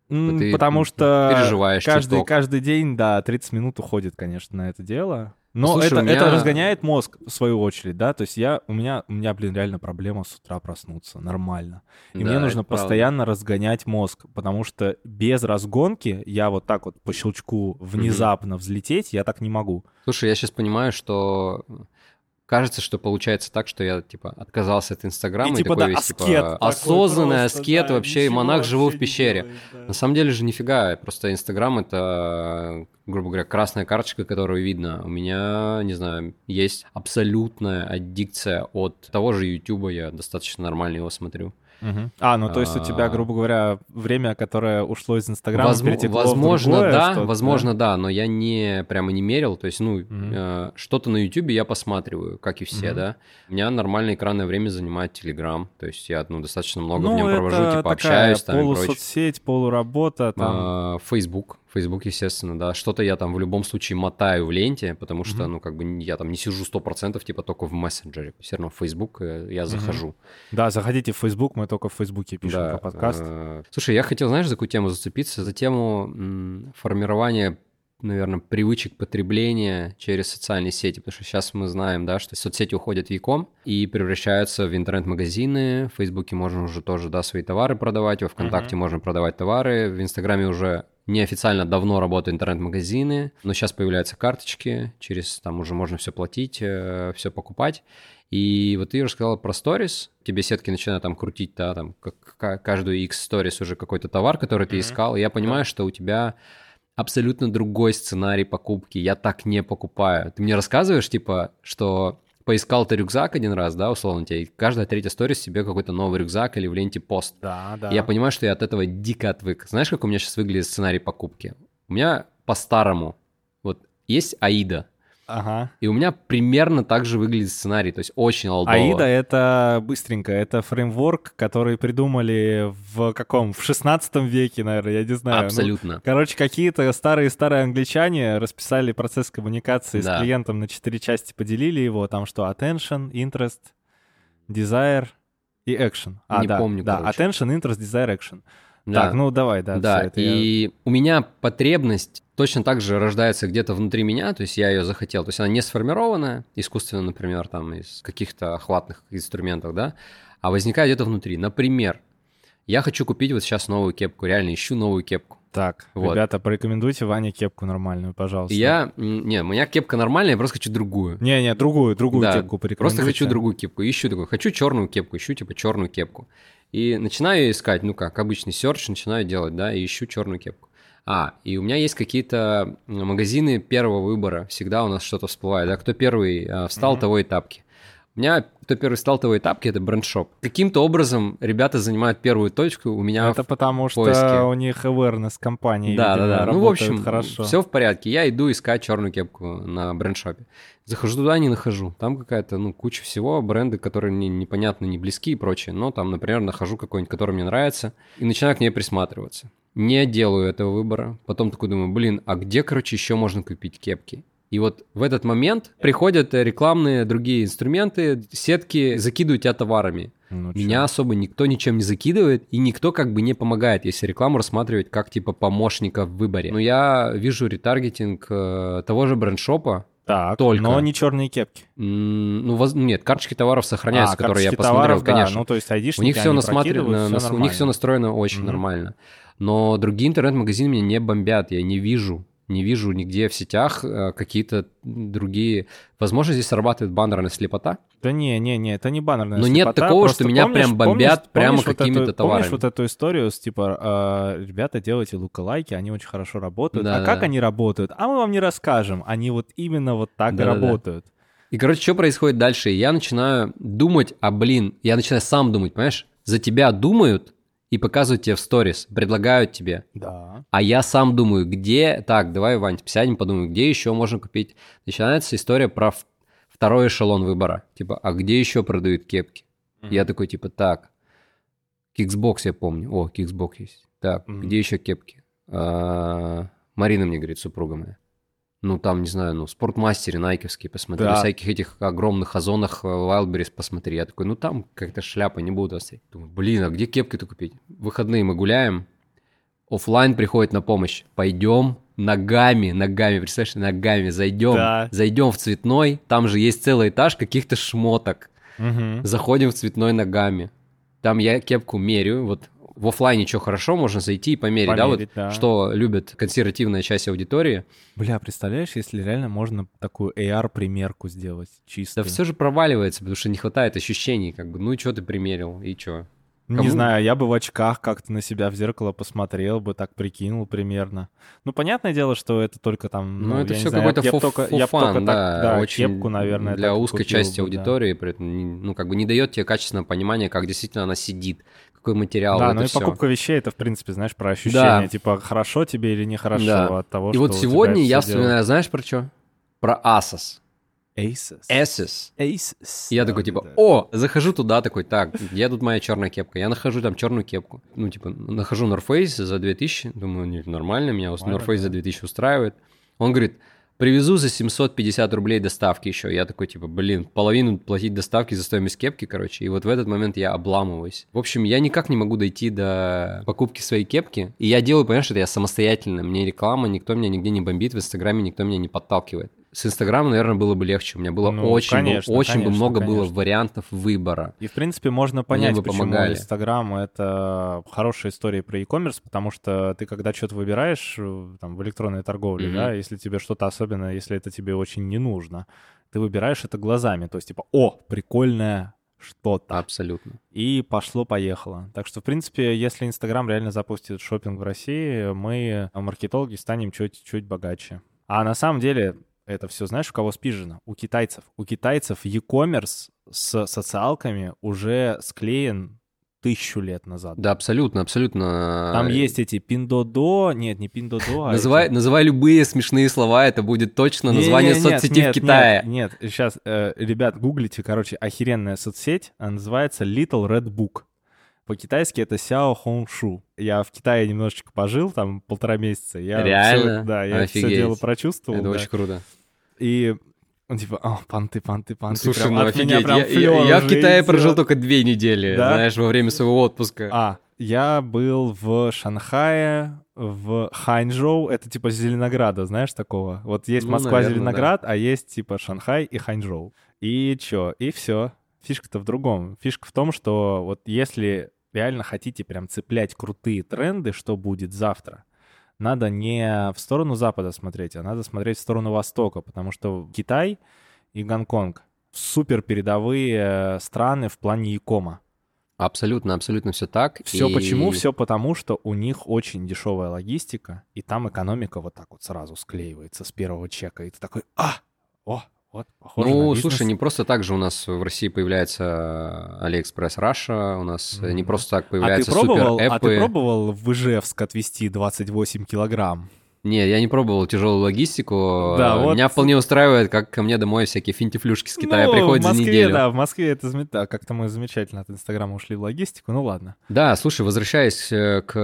Ты Потому что переживаешь каждый, каждый день, да, 30 минут уходит, конечно, на это дело. Но Слушай, это, меня... это разгоняет мозг, в свою очередь, да, то есть я, у меня, у меня, блин, реально проблема с утра проснуться, нормально. И да, мне нужно постоянно правда. разгонять мозг, потому что без разгонки я вот так вот по щелчку внезапно mm-hmm. взлететь, я так не могу. Слушай, я сейчас понимаю, что кажется, что получается так, что я, типа, отказался от Инстаграма, и, и типа, такой да, весь, аскет, типа, осознанный просто, аскет, да, вообще, и монах живу в пещере. Делает, да. На самом деле же нифига, просто Инстаграм — это, грубо говоря, красная карточка, которую видно. У меня, не знаю, есть абсолютная аддикция от того же Ютуба, я достаточно нормально его смотрю. Угу. А, ну то есть у тебя, а. грубо говоря, время, которое ушло из Инстаграма, Возм... перетекло Возможно, в другое, да, возможно, да? да, но я не прямо не мерил. То есть, ну, угу. э, что-то на Ютубе я посматриваю, как и все, угу. да. У меня нормальное экранное время занимает Телеграм. То есть я, ну, достаточно много ну, в нем провожу, типа такая общаюсь там полусоцсеть, полуработа. Там... А, Facebook. Facebook, естественно, да. Что-то я там в любом случае мотаю в ленте, потому что, mm-hmm. ну, как бы я там не сижу 100%, типа только в мессенджере. Все равно в Facebook э, я захожу. Mm-hmm. Да, заходите в Facebook, мы только в Фейсбуке пишем да, по подкаст. Э, слушай, я хотел, знаешь, за какую тему зацепиться? За тему формирования наверное, привычек потребления через социальные сети, потому что сейчас мы знаем, да, что соцсети уходят веком и превращаются в интернет-магазины, в Фейсбуке можно уже тоже, да, свои товары продавать, во ВКонтакте uh-huh. можно продавать товары, в Инстаграме уже неофициально давно работают интернет-магазины, но сейчас появляются карточки, через там уже можно все платить, э, все покупать. И вот ты рассказала про сторис, тебе сетки начинают там крутить, да, там как, каждую X сторис уже какой-то товар, который ты mm-hmm. искал. И я понимаю, что у тебя абсолютно другой сценарий покупки. Я так не покупаю. Ты мне рассказываешь, типа, что поискал ты рюкзак один раз, да, условно тебе, и каждая третья сторис себе какой-то новый рюкзак или в ленте пост. Да, да. И я понимаю, что я от этого дико отвык. Знаешь, как у меня сейчас выглядит сценарий покупки? У меня по-старому. Вот есть Аида, Ага. И у меня примерно так же выглядит сценарий, то есть очень олдово. Аида — это быстренько, это фреймворк, который придумали в каком? В 16 веке, наверное, я не знаю. Ну, Абсолютно. Ну, короче, какие-то старые-старые англичане расписали процесс коммуникации да. с клиентом на четыре части, поделили его, там что, attention, interest, desire и action. А, не да, помню, Да, короче. attention, interest, desire, action. Да. Так, ну давай, да. Да, и я... у меня потребность точно так же рождается где-то внутри меня, то есть я ее захотел. То есть она не сформированная, искусственно, например, там из каких-то охватных инструментов, да, а возникает где-то внутри. Например, я хочу купить вот сейчас новую кепку, реально ищу новую кепку. Так, вот. ребята, порекомендуйте Ване кепку нормальную, пожалуйста. Я, не, у меня кепка нормальная, я просто хочу другую. Не, не, другую, другую да, кепку порекомендуйте. Просто хочу другую кепку, ищу такую, хочу черную кепку, ищу типа черную кепку. И начинаю искать, ну как, обычный серч начинаю делать, да, и ищу черную кепку. А, и у меня есть какие-то магазины первого выбора. Всегда у нас что-то всплывает. Да? Кто первый а, встал, mm-hmm. того и тапки. У меня кто первый стал того этапки, это брендшоп. Каким-то образом ребята занимают первую точку у меня Это в потому поиске. что у них awareness компании, Да, видимо, да, да. Ну, в общем, хорошо. все в порядке. Я иду искать черную кепку на брендшопе. Захожу туда, не нахожу. Там какая-то, ну, куча всего, бренды, которые мне непонятны, не близки и прочее. Но там, например, нахожу какой-нибудь, который мне нравится, и начинаю к ней присматриваться. Не делаю этого выбора. Потом такой думаю, блин, а где, короче, еще можно купить кепки? И вот в этот момент приходят рекламные другие инструменты, сетки закидывают тебя товарами. Ну, Меня чё? особо никто ничем не закидывает, и никто как бы не помогает, если рекламу рассматривать как типа помощника в выборе. Но я вижу ретаргетинг э, того же брендшопа, так, только. но не черные кепки. Ну, воз... нет, карточки товаров сохраняются, а, которые я посмотрел, товаров, конечно. Да, ну, то есть у них все насмотрено, на... у них все настроено очень mm-hmm. нормально. Но другие интернет-магазины меня не бомбят, я не вижу не вижу нигде в сетях э, какие-то другие... Возможно, здесь срабатывает баннерная слепота? Да не, не, не, это не баннерная Но слепота. нет такого, что меня помнишь, прям бомбят помнишь, прямо помнишь какими-то вот товарами. Помнишь вот эту историю с типа, э, ребята, делайте лайки, они очень хорошо работают. Да, а да. как они работают? А мы вам не расскажем. Они вот именно вот так да, и работают. Да. И, короче, что происходит дальше? Я начинаю думать, а блин, я начинаю сам думать, понимаешь? За тебя думают, и показывают тебе в сторис, предлагают тебе. Да. А я сам думаю, где... Так, давай, Вань, сядем, подумаем, где еще можно купить. Начинается история про второй эшелон выбора. Типа, а где еще продают кепки? Mm-hmm. Я такой, типа, так, Kixbox я помню. О, Kixbox есть. Так, mm-hmm. где еще кепки? А, Марина мне говорит, супруга моя ну, там, не знаю, ну, спортмастере найковские посмотри, да. всяких этих огромных озонах Wildberries э, посмотри. Я такой, ну, там как-то шляпа не буду оставить. Думаю, блин, а где кепки-то купить? В выходные мы гуляем, офлайн приходит на помощь. Пойдем ногами, ногами, представляешь, ногами зайдем, да. зайдем в цветной, там же есть целый этаж каких-то шмоток. Угу. Заходим в цветной ногами. Там я кепку мерю, вот в офлайне что хорошо, можно зайти и померить, померить да, вот да. что любит консервативная часть аудитории. Бля, представляешь, если реально можно такую AR-примерку сделать чисто. Да все же проваливается, потому что не хватает ощущений, как бы, ну и что ты примерил, и что? Кому? Не знаю, я бы в очках как-то на себя в зеркало посмотрел бы, так прикинул примерно. Ну, понятное дело, что это только там... Ну, ну это все какой-то фу только, я только да, так, да, очень кепку, наверное, для узкой части бы, аудитории, да. при этом, ну, как бы не дает тебе качественного понимания, как действительно она сидит какой материал. Да, ну и все. покупка вещей это, в принесpe, знаешь, про ощущения. Да. Типа, хорошо тебе или нехорошо да. от того, и что. И вот сегодня я вспоминаю, знаешь, про что? Про Asus. Asus. Asus. Asus. И я такой, типа, да. о, захожу туда, такой, так, где тут моя черная кепка? Я нахожу там черную кепку. Ну, типа, нахожу North Face за 2000. Думаю, нет, нормально, меня нормально, North Face да. за 2000 устраивает. Он говорит, Привезу за 750 рублей доставки еще. Я такой, типа, блин, половину платить доставки за стоимость кепки, короче. И вот в этот момент я обламываюсь. В общем, я никак не могу дойти до покупки своей кепки. И я делаю, понимаешь, это я самостоятельно. Мне реклама, никто меня нигде не бомбит, в Инстаграме никто меня не подталкивает с Инстаграмом, наверное, было бы легче. У меня было ну, очень, конечно, очень конечно, много конечно. было вариантов выбора. И, в принципе, можно понять, бы почему Инстаграм — это хорошая история про e-commerce, потому что ты, когда что-то выбираешь э, там, в электронной торговле, mm-hmm. да, если тебе что-то особенно, если это тебе очень не нужно, ты выбираешь это глазами. То есть, типа, о, прикольное что-то. Абсолютно. И пошло-поехало. Так что, в принципе, если Инстаграм реально запустит шопинг в России, мы, маркетологи, станем чуть-чуть богаче. А на самом деле это все, знаешь, у кого спижено? У китайцев. У китайцев e-commerce с социалками уже склеен тысячу лет назад. Да, абсолютно, абсолютно. Там есть эти пиндодо, нет, не пиндодо, а называй, эти... называй любые смешные слова, это будет точно название не, не, соцсети нет, в Китае. Нет, нет, сейчас, э, ребят, гуглите, короче, охеренная соцсеть, она называется Little Red Book. По-китайски это Сяо Шу. Я в Китае немножечко пожил, там полтора месяца. Я Реально? Все, да, я Офигеть. все дело прочувствовал. Это да. очень круто. И он типа, о, панты, панты, панты. Слушай, прям, ну офигеть, я, я, я в Китае прожил только две недели, да? знаешь, во время своего отпуска. А, я был в Шанхае, в Ханчжоу, это типа Зеленограда, знаешь такого? Вот есть ну, Москва, наверное, Зеленоград, да. а есть типа Шанхай и Ханчжоу. И чё, и все. Фишка-то в другом. Фишка в том, что вот если реально хотите прям цеплять крутые тренды, что будет завтра, надо не в сторону Запада смотреть, а надо смотреть в сторону Востока, потому что Китай и Гонконг супер передовые э, страны в плане якома. Абсолютно, абсолютно все так. Все И- почему? Все потому, что у них очень дешевая логистика, и там экономика вот так вот сразу склеивается с первого чека, и ты такой, а, о, вот, похоже Ну, бизнес». слушай, не просто так же у нас в России появляется AliExpress Russia, у нас э, не просто так а ты пробовал, супер а ты пробовал в Ижевск отвезти 28 килограмм? Не, я не пробовал тяжелую логистику. Да, Э, вот- Меня вполне устраивает, как ко мне домой всякие финтифлюшки с Китая Ну, приходят в Москве, за неделю. да, в Москве это да, как-то мы замечательно от Инстаграма ушли в логистику, ну ладно. Да, слушай, возвращаясь э, к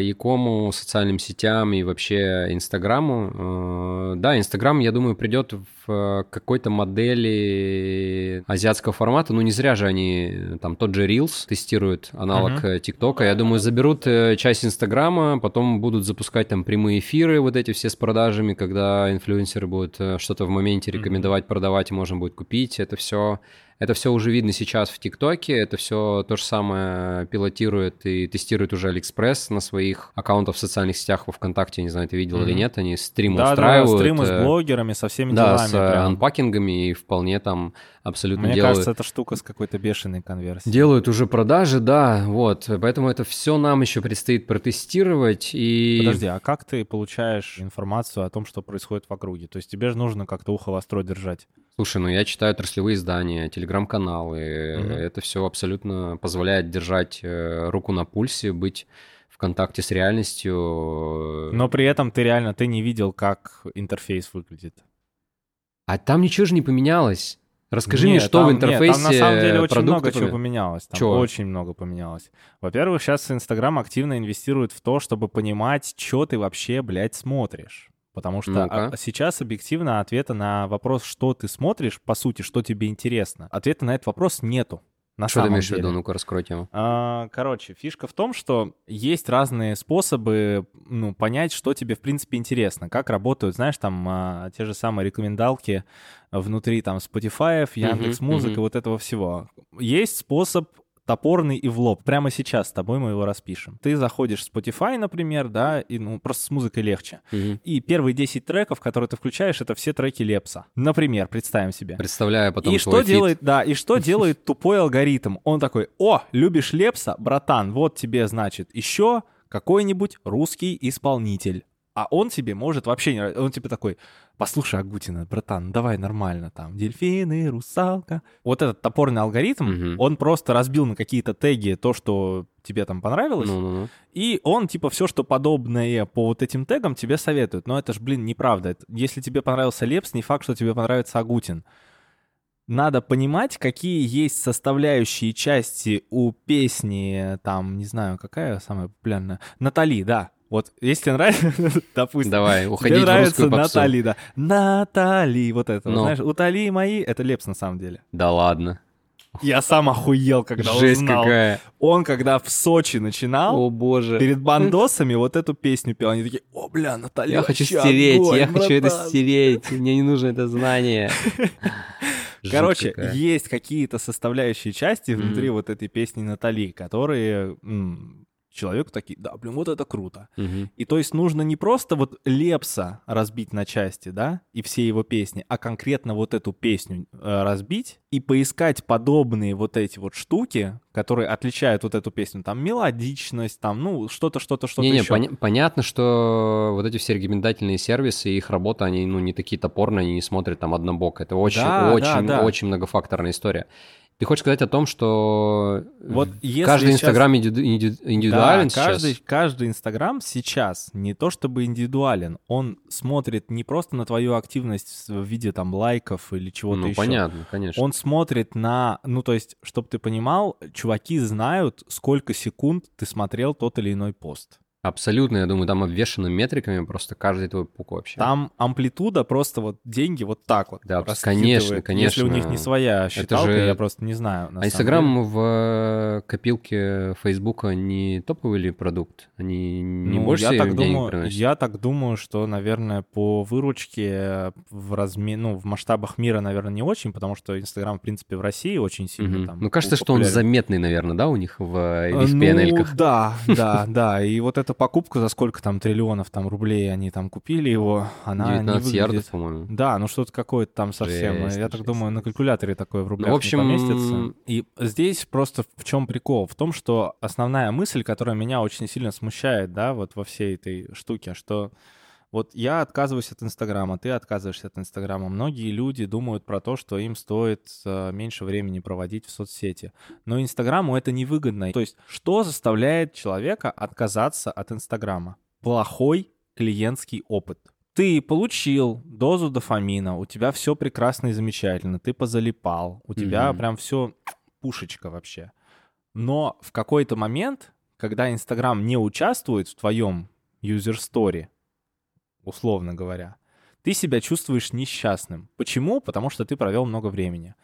Якому, социальным сетям и вообще Инстаграму, да, Инстаграм, я думаю, придет в э, какой-то модели азиатского формата. Ну, не зря же они, э, там, тот же Reels тестируют аналог Мгм. э, ТикТока. Я думаю, заберут э, часть Инстаграма, потом будут запускать там прямые эфиры, вот эти все с продажами, когда инфлюенсеры будут э, что-то в моменте рекомендовать, продавать, и можно будет купить. Это все это все уже видно сейчас в ТикТоке, это все то же самое пилотирует и тестирует уже Алиэкспресс на своих аккаунтах в социальных сетях, во ВКонтакте, не знаю, ты видел или Мгм. нет, они стримы Да, да, устраивают. стримы с э, блогерами, со всеми Да, делами. с э, прям. анпакингами и вполне там абсолютно Мне делают. кажется, эта штука с какой-то бешеной конверсией. Делают уже продажи, да, вот, поэтому это все нам еще предстоит протестировать и... Подожди, а как ты получаешь информацию о том, что происходит в округе? То есть тебе же нужно как-то ухо востро держать. Слушай, ну я читаю отраслевые издания, телеграм-каналы. Мгм. Это все абсолютно позволяет держать э, руку на пульсе, быть в контакте с реальностью. Но при этом ты реально ты не видел, как интерфейс выглядит. А там ничего же не поменялось. Расскажи мне, Нет, что там- в нет, интерфейсе там на самом деле очень много чего поменялось? поменялось. Там Чего? очень много поменялось. Во-первых, сейчас Инстаграм активно инвестирует в то, чтобы понимать, что ты вообще, блядь, смотришь. Потому что а- сейчас объективно ответа на вопрос, что ты смотришь, по сути, что тебе интересно, ответа на этот вопрос нету. На Что ты самом имеешь в деле. виду? Ну-ка, раскрой тему. А, Короче, фишка в том, что есть разные способы ну, понять, что тебе, в принципе, интересно. Как работают, знаешь, там а, те же самые рекомендалки внутри там Spotify, Яндекс Музыка, мгм. вот этого всего. Есть способ топорный и в лоб. Прямо сейчас с тобой мы его распишем. Ты заходишь в Spotify, например, да, и ну просто с музыкой легче. Мгм. И первые 10 треков, которые ты включаешь, это все треки Лепса. Например, представим себе. Представляю потом И что feat. делает, да, и что делает тупой алгоритм? Он такой, о, любишь Лепса, братан, вот тебе, значит, еще какой-нибудь русский исполнитель. А он тебе может вообще не... Он тебе такой, послушай Агутина, братан, давай нормально, там, дельфины, русалка. Вот этот топорный алгоритм, Мгм. он просто разбил на какие-то теги то, что тебе там понравилось, Ну-ну-ну. и он, типа, все, что подобное по вот этим тегам тебе советует. Но это ж, блин, неправда. Если тебе понравился Лепс, не факт, что тебе понравится Агутин. Надо понимать, какие есть составляющие части у песни, там, не знаю, какая самая популярная. Натали, да. Вот, если тебе нравится, допустим, Давай, тебе уходить в нравится. Натали, да. Натали, вот это, вот, Ну. знаешь, утоли мои, это Лепс на самом деле. Да ладно. Я сам охуел, когда Жесть узнал. какая. Он, когда в Сочи начинал, О боже. перед бандосами вот эту песню пел. Они такие, о, бля, Наталья, Я хочу стереть, огонь, я хочу это братан». стереть. Мне не нужно это знание. Короче, какая. есть какие-то составляющие части Мгм. внутри вот этой песни Натали, которые м, человеку такие, да, блин, вот это круто. Мгм. И то есть нужно не просто вот Лепса разбить на части, да, и все его песни, а конкретно вот эту песню э, разбить и поискать подобные вот эти вот штуки, которые отличают вот эту песню, там мелодичность, там, ну, что-то, что-то, что-то еще. поня- понятно, что вот эти все рекомендательные сервисы, их работа, они, ну, не такие топорные, они не смотрят там однобок. Это очень, Да, очень, да, да. очень многофакторная история. Ты хочешь сказать о том, что Вот если каждый сейчас- Инстаграм индиду- инди- индивидуален да, каждый, сейчас? каждый Инстаграм сейчас не то чтобы индивидуален, он смотрит не просто на твою активность в виде там лайков или чего-то Ну, еще. понятно, конечно. Он смотрит на, ну то есть, чтобы ты понимал, чуваки знают, сколько секунд ты смотрел тот или иной пост. Абсолютно, я думаю, там обвешано метриками просто каждый твой пук вообще. Там амплитуда просто вот деньги вот так вот. Да, раскидывает. конечно, Если у конечно. них не своя считалка, же- я просто не знаю. на А. Инстаграм в э, копилке Фейсбука не топовый ли продукт? Они не Ну, больше я так, думаю, приносят? я так думаю, что, наверное, по выручке в разме... ну, в масштабах мира, наверное, не очень, потому что Инстаграм, в принципе, в России очень сильно Мгм. там. Ну, кажется, что он популярен. заметный, наверное, да, у них в, э, в Э, Ну, да, да, да. И вот это эту покупку за сколько там триллионов там рублей они там купили его, она 19 не выглядит... ярдов, по-моему. Да, ну что-то какое-то там совсем. Жесть, Я так жесть. думаю, на калькуляторе такое в рублях Ну, в общем, не поместится. И здесь просто в чем прикол? В том, что основная мысль, которая меня очень сильно смущает, да, вот во всей этой штуке, что вот я отказываюсь от Инстаграма, ты отказываешься от Инстаграма. Многие люди думают про то, что им стоит э, меньше времени проводить в соцсети. Но Инстаграму это невыгодно. То есть что заставляет человека отказаться от Инстаграма? Плохой клиентский опыт. Ты получил дозу дофамина, у тебя все прекрасно и замечательно, ты позалипал, у тебя Мгм. прям все пушечка вообще. Но в какой-то момент, когда Инстаграм не участвует в твоем юзер-сторе, условно говоря, ты себя чувствуешь несчастным. Почему? Потому что ты провел много времени.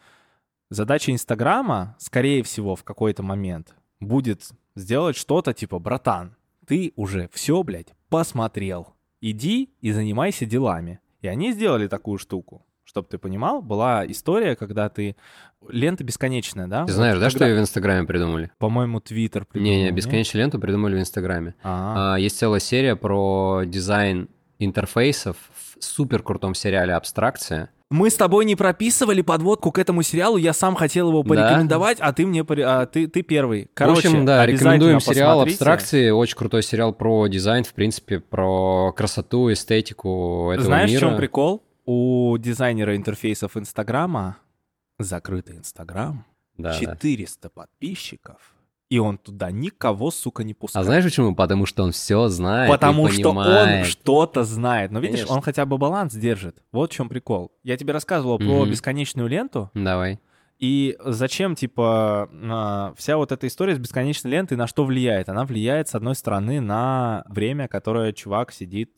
Задача Инстаграма, скорее всего, в какой-то момент будет сделать что-то типа, братан, ты уже все, блядь, посмотрел. Иди и занимайся делами. И они сделали такую штуку. Чтобы ты понимал, была история, когда ты... Лента бесконечная, да? Ты Вот знаешь, да, что когда- ее в Инстаграме придумали? По-моему, Твиттер придумал, Не-не, бесконечную ленту придумали в Инстаграме. А, А, Есть целая серия про дизайн интерфейсов в супер крутом сериале «Абстракция». Мы с тобой не прописывали подводку к этому сериалу, я сам хотел его Да? порекомендовать, а ты мне а ты, ты первый. Короче, в общем, да, рекомендуем сериал посмотрите. «Абстракции». Очень крутой сериал про дизайн, в принципе, про красоту, эстетику этого Знаешь, мира. в чем прикол? У дизайнера интерфейсов Инстаграма закрытый Инстаграм, Да, да. 400 подписчиков, и он туда никого, сука, не А пускает. знаешь почему? Потому что он все знает Потому что он понимает. что-то знает. Но видишь, Конечно. он хотя бы баланс держит. Вот в чем прикол. Я тебе рассказывал про Мгм. бесконечную ленту, Давай. И зачем, типа, а, вся вот эта история с бесконечной лентой на что влияет? Она влияет, с одной стороны, на время, которое чувак сидит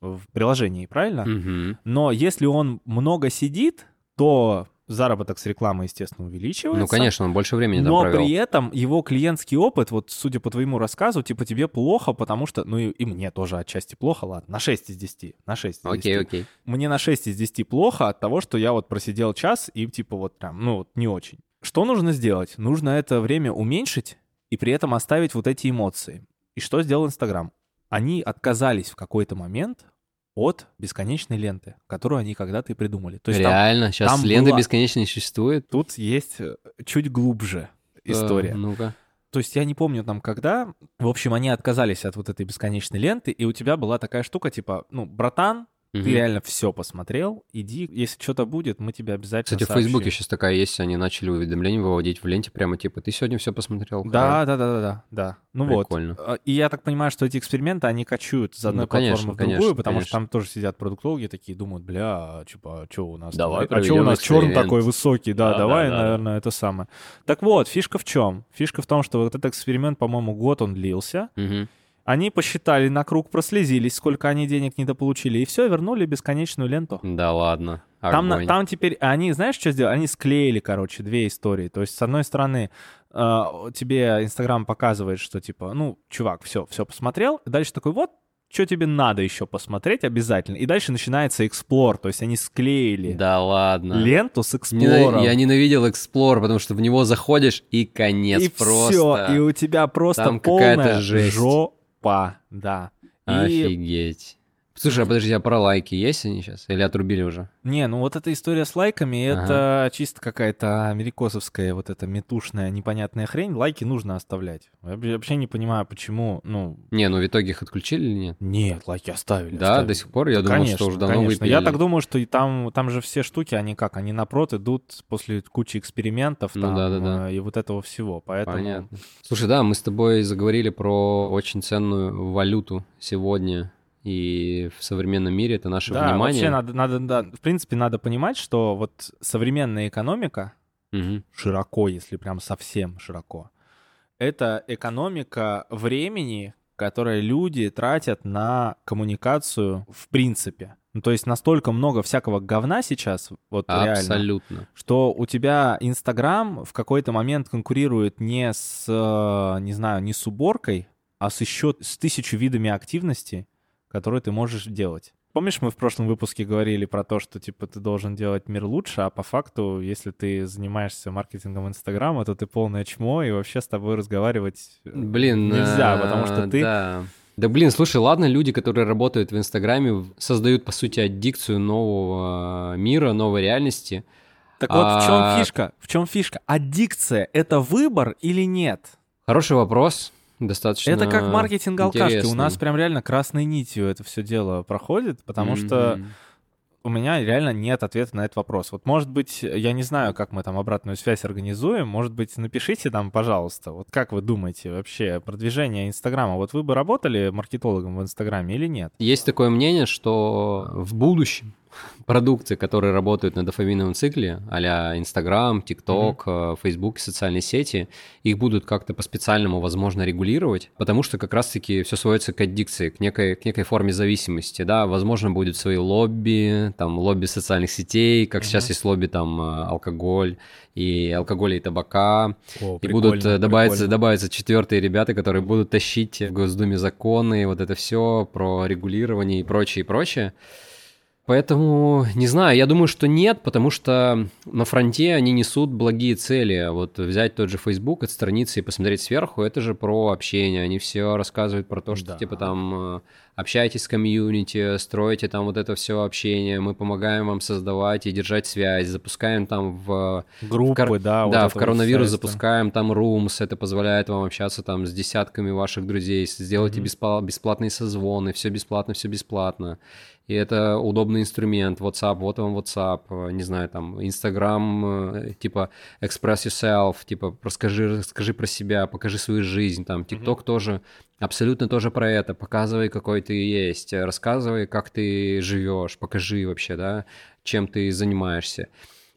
в приложении, правильно? Мгм. Но если он много сидит, то заработок с рекламы, естественно, увеличивается. Ну, конечно, он больше времени Но провел. при этом его клиентский опыт, вот судя по твоему рассказу, типа тебе плохо, потому что, ну и, и мне тоже отчасти плохо, ладно, на 6 из 10, на 6 из 10. Окей, окей. Мне на 6 из 10 плохо от того, что я вот просидел час и типа вот прям, ну вот не очень. Что нужно сделать? Нужно это время уменьшить и при этом оставить вот эти эмоции. И что сделал Инстаграм? Они отказались в какой-то момент от бесконечной ленты, которую они когда-то и придумали. То есть там- Реально? Сейчас там лента была- бесконечно не существует? тут есть э, чуть глубже история. Э, ну-ка. То есть я не помню там когда. В общем, они отказались от вот этой бесконечной ленты, и у тебя была такая штука, типа, ну, братан, Мгм. ты реально все посмотрел, иди, если что-то будет, мы тебе обязательно Кстати, в сообщим. Фейсбуке сейчас такая есть, они начали уведомления выводить в ленте прямо типа, ты сегодня все посмотрел? Да, да, да, да, да, да. Ну Прикольно. вот. А, И я так понимаю, что эти эксперименты, они качуют с одной Ну, конечно, платформы в другую, конечно, потому что конечно. там тоже сидят продуктологи такие, думают, бля, типа, что у нас? Давай а что у нас черный эксперимент. такой высокий? Да, Да, давай, да, да. наверное, это самое. Так вот, фишка в чем? Фишка в том, что вот этот эксперимент, по-моему, год он длился. Мгм. Они посчитали на круг, прослезились, сколько они денег недополучили, и все, вернули бесконечную ленту. Да ладно. Там, на- там теперь, они, знаешь, что сделали? Они склеили, короче, две истории. То есть, с одной стороны, э, тебе Инстаграм показывает, что типа, ну, чувак, все, все посмотрел. И дальше такой, вот, что тебе надо еще посмотреть обязательно. И дальше начинается эксплор. То есть, они склеили Да ладно. ленту с эксплором. Я ненавидел Explore, потому что в него заходишь и конец и просто. все, и у тебя просто Там полная жесть. жопа, да. И Офигеть. Слушай, а подожди, а про лайки есть они сейчас? Или отрубили уже? Не, ну вот эта история с лайками, это чисто какая-то америкосовская вот эта метушная непонятная хрень. Лайки нужно оставлять. Я вообще- не понимаю, почему, ну... Не, ну в итоге их отключили или нет? Нет, лайки оставили. Да, оставили. до сих пор? Я Да, думал, конечно, что уже давно конечно. Я выпилили. так думаю, что и там, там же все штуки, они как, они напрот идут после кучи экспериментов Ну там, да-да-да. э, и вот этого всего. Поэтому... Понятно. Слушай, да, мы с тобой заговорили про очень ценную валюту сегодня и в современном мире это наше Да, внимание. вообще надо, надо, да, в принципе, надо понимать, что вот современная экономика, Мгм. широко, если прям совсем широко, это экономика времени, которое люди тратят на коммуникацию в принципе. Ну, то есть настолько много всякого говна сейчас, вот реально, Абсолютно. что у тебя Инстаграм в какой-то момент конкурирует не с, э, не знаю, не с уборкой, а с еще с тысячу видами активности, которые ты можешь делать. Помнишь, мы в прошлом выпуске говорили про то, что типа ты должен делать мир лучше, а по факту, если ты занимаешься маркетингом Инстаграма, то ты полное чмо, и вообще с тобой разговаривать э, Блин, нельзя, э, потому что ты Да. Да блин, слушай, ладно, люди, которые работают в Инстаграме, создают, по сути, аддикцию нового мира, новой реальности. Так вот, в чем а, фишка? В чем фишка? Аддикция — это выбор или нет? Хороший вопрос. Достаточно Это как маркетинг алкашки. У нас прям реально красной нитью это все дело проходит, потому mm-hmm. что у меня реально нет ответа на этот вопрос. Вот, может быть, я не знаю, как мы там обратную связь организуем. Может быть, напишите там, пожалуйста, вот как вы думаете вообще продвижение Инстаграма? Вот вы бы работали маркетологом в Инстаграме или нет? Есть такое мнение, что в будущем продукты, которые работают на дофаминовом цикле, а-ля Инстаграм, ТикТок, Фейсбук, социальные сети, их будут как-то по-специальному, возможно, регулировать, потому что как раз-таки все сводится к аддикции, к некой, к некой форме зависимости, да, возможно, будет свои лобби, там, лобби социальных сетей, как mm-hmm. сейчас есть лобби, там, э, алкоголь, и алкоголя и табака, О, и будут э, добавиться, добавиться четвертые ребята, которые будут тащить в Госдуме законы, вот это все про регулирование и прочее, и прочее. Поэтому, не знаю, я думаю, что нет, потому что на фронте они несут благие цели. Вот взять тот же Facebook, отстраниться и посмотреть сверху, это же про общение. Они все рассказывают про то, что да. типа там э, общайтесь с комьюнити, строите там вот это все общение, мы помогаем вам создавать и держать связь, запускаем там в... Группы, в кор... да. Да, вот в коронавирус запускаем там Rooms, это позволяет вам общаться там с десятками ваших друзей, сделайте mm-hmm. бесплатные созвоны, все бесплатно, все бесплатно и это удобный инструмент. WhatsApp, вот вам WhatsApp, э, не знаю, там, Instagram, э, типа, express yourself, типа, расскажи, расскажи про себя, покажи свою жизнь, там, TikTok mm-hmm. тоже, абсолютно тоже про это, показывай, какой ты есть, рассказывай, как ты живешь, покажи вообще, да, чем ты занимаешься.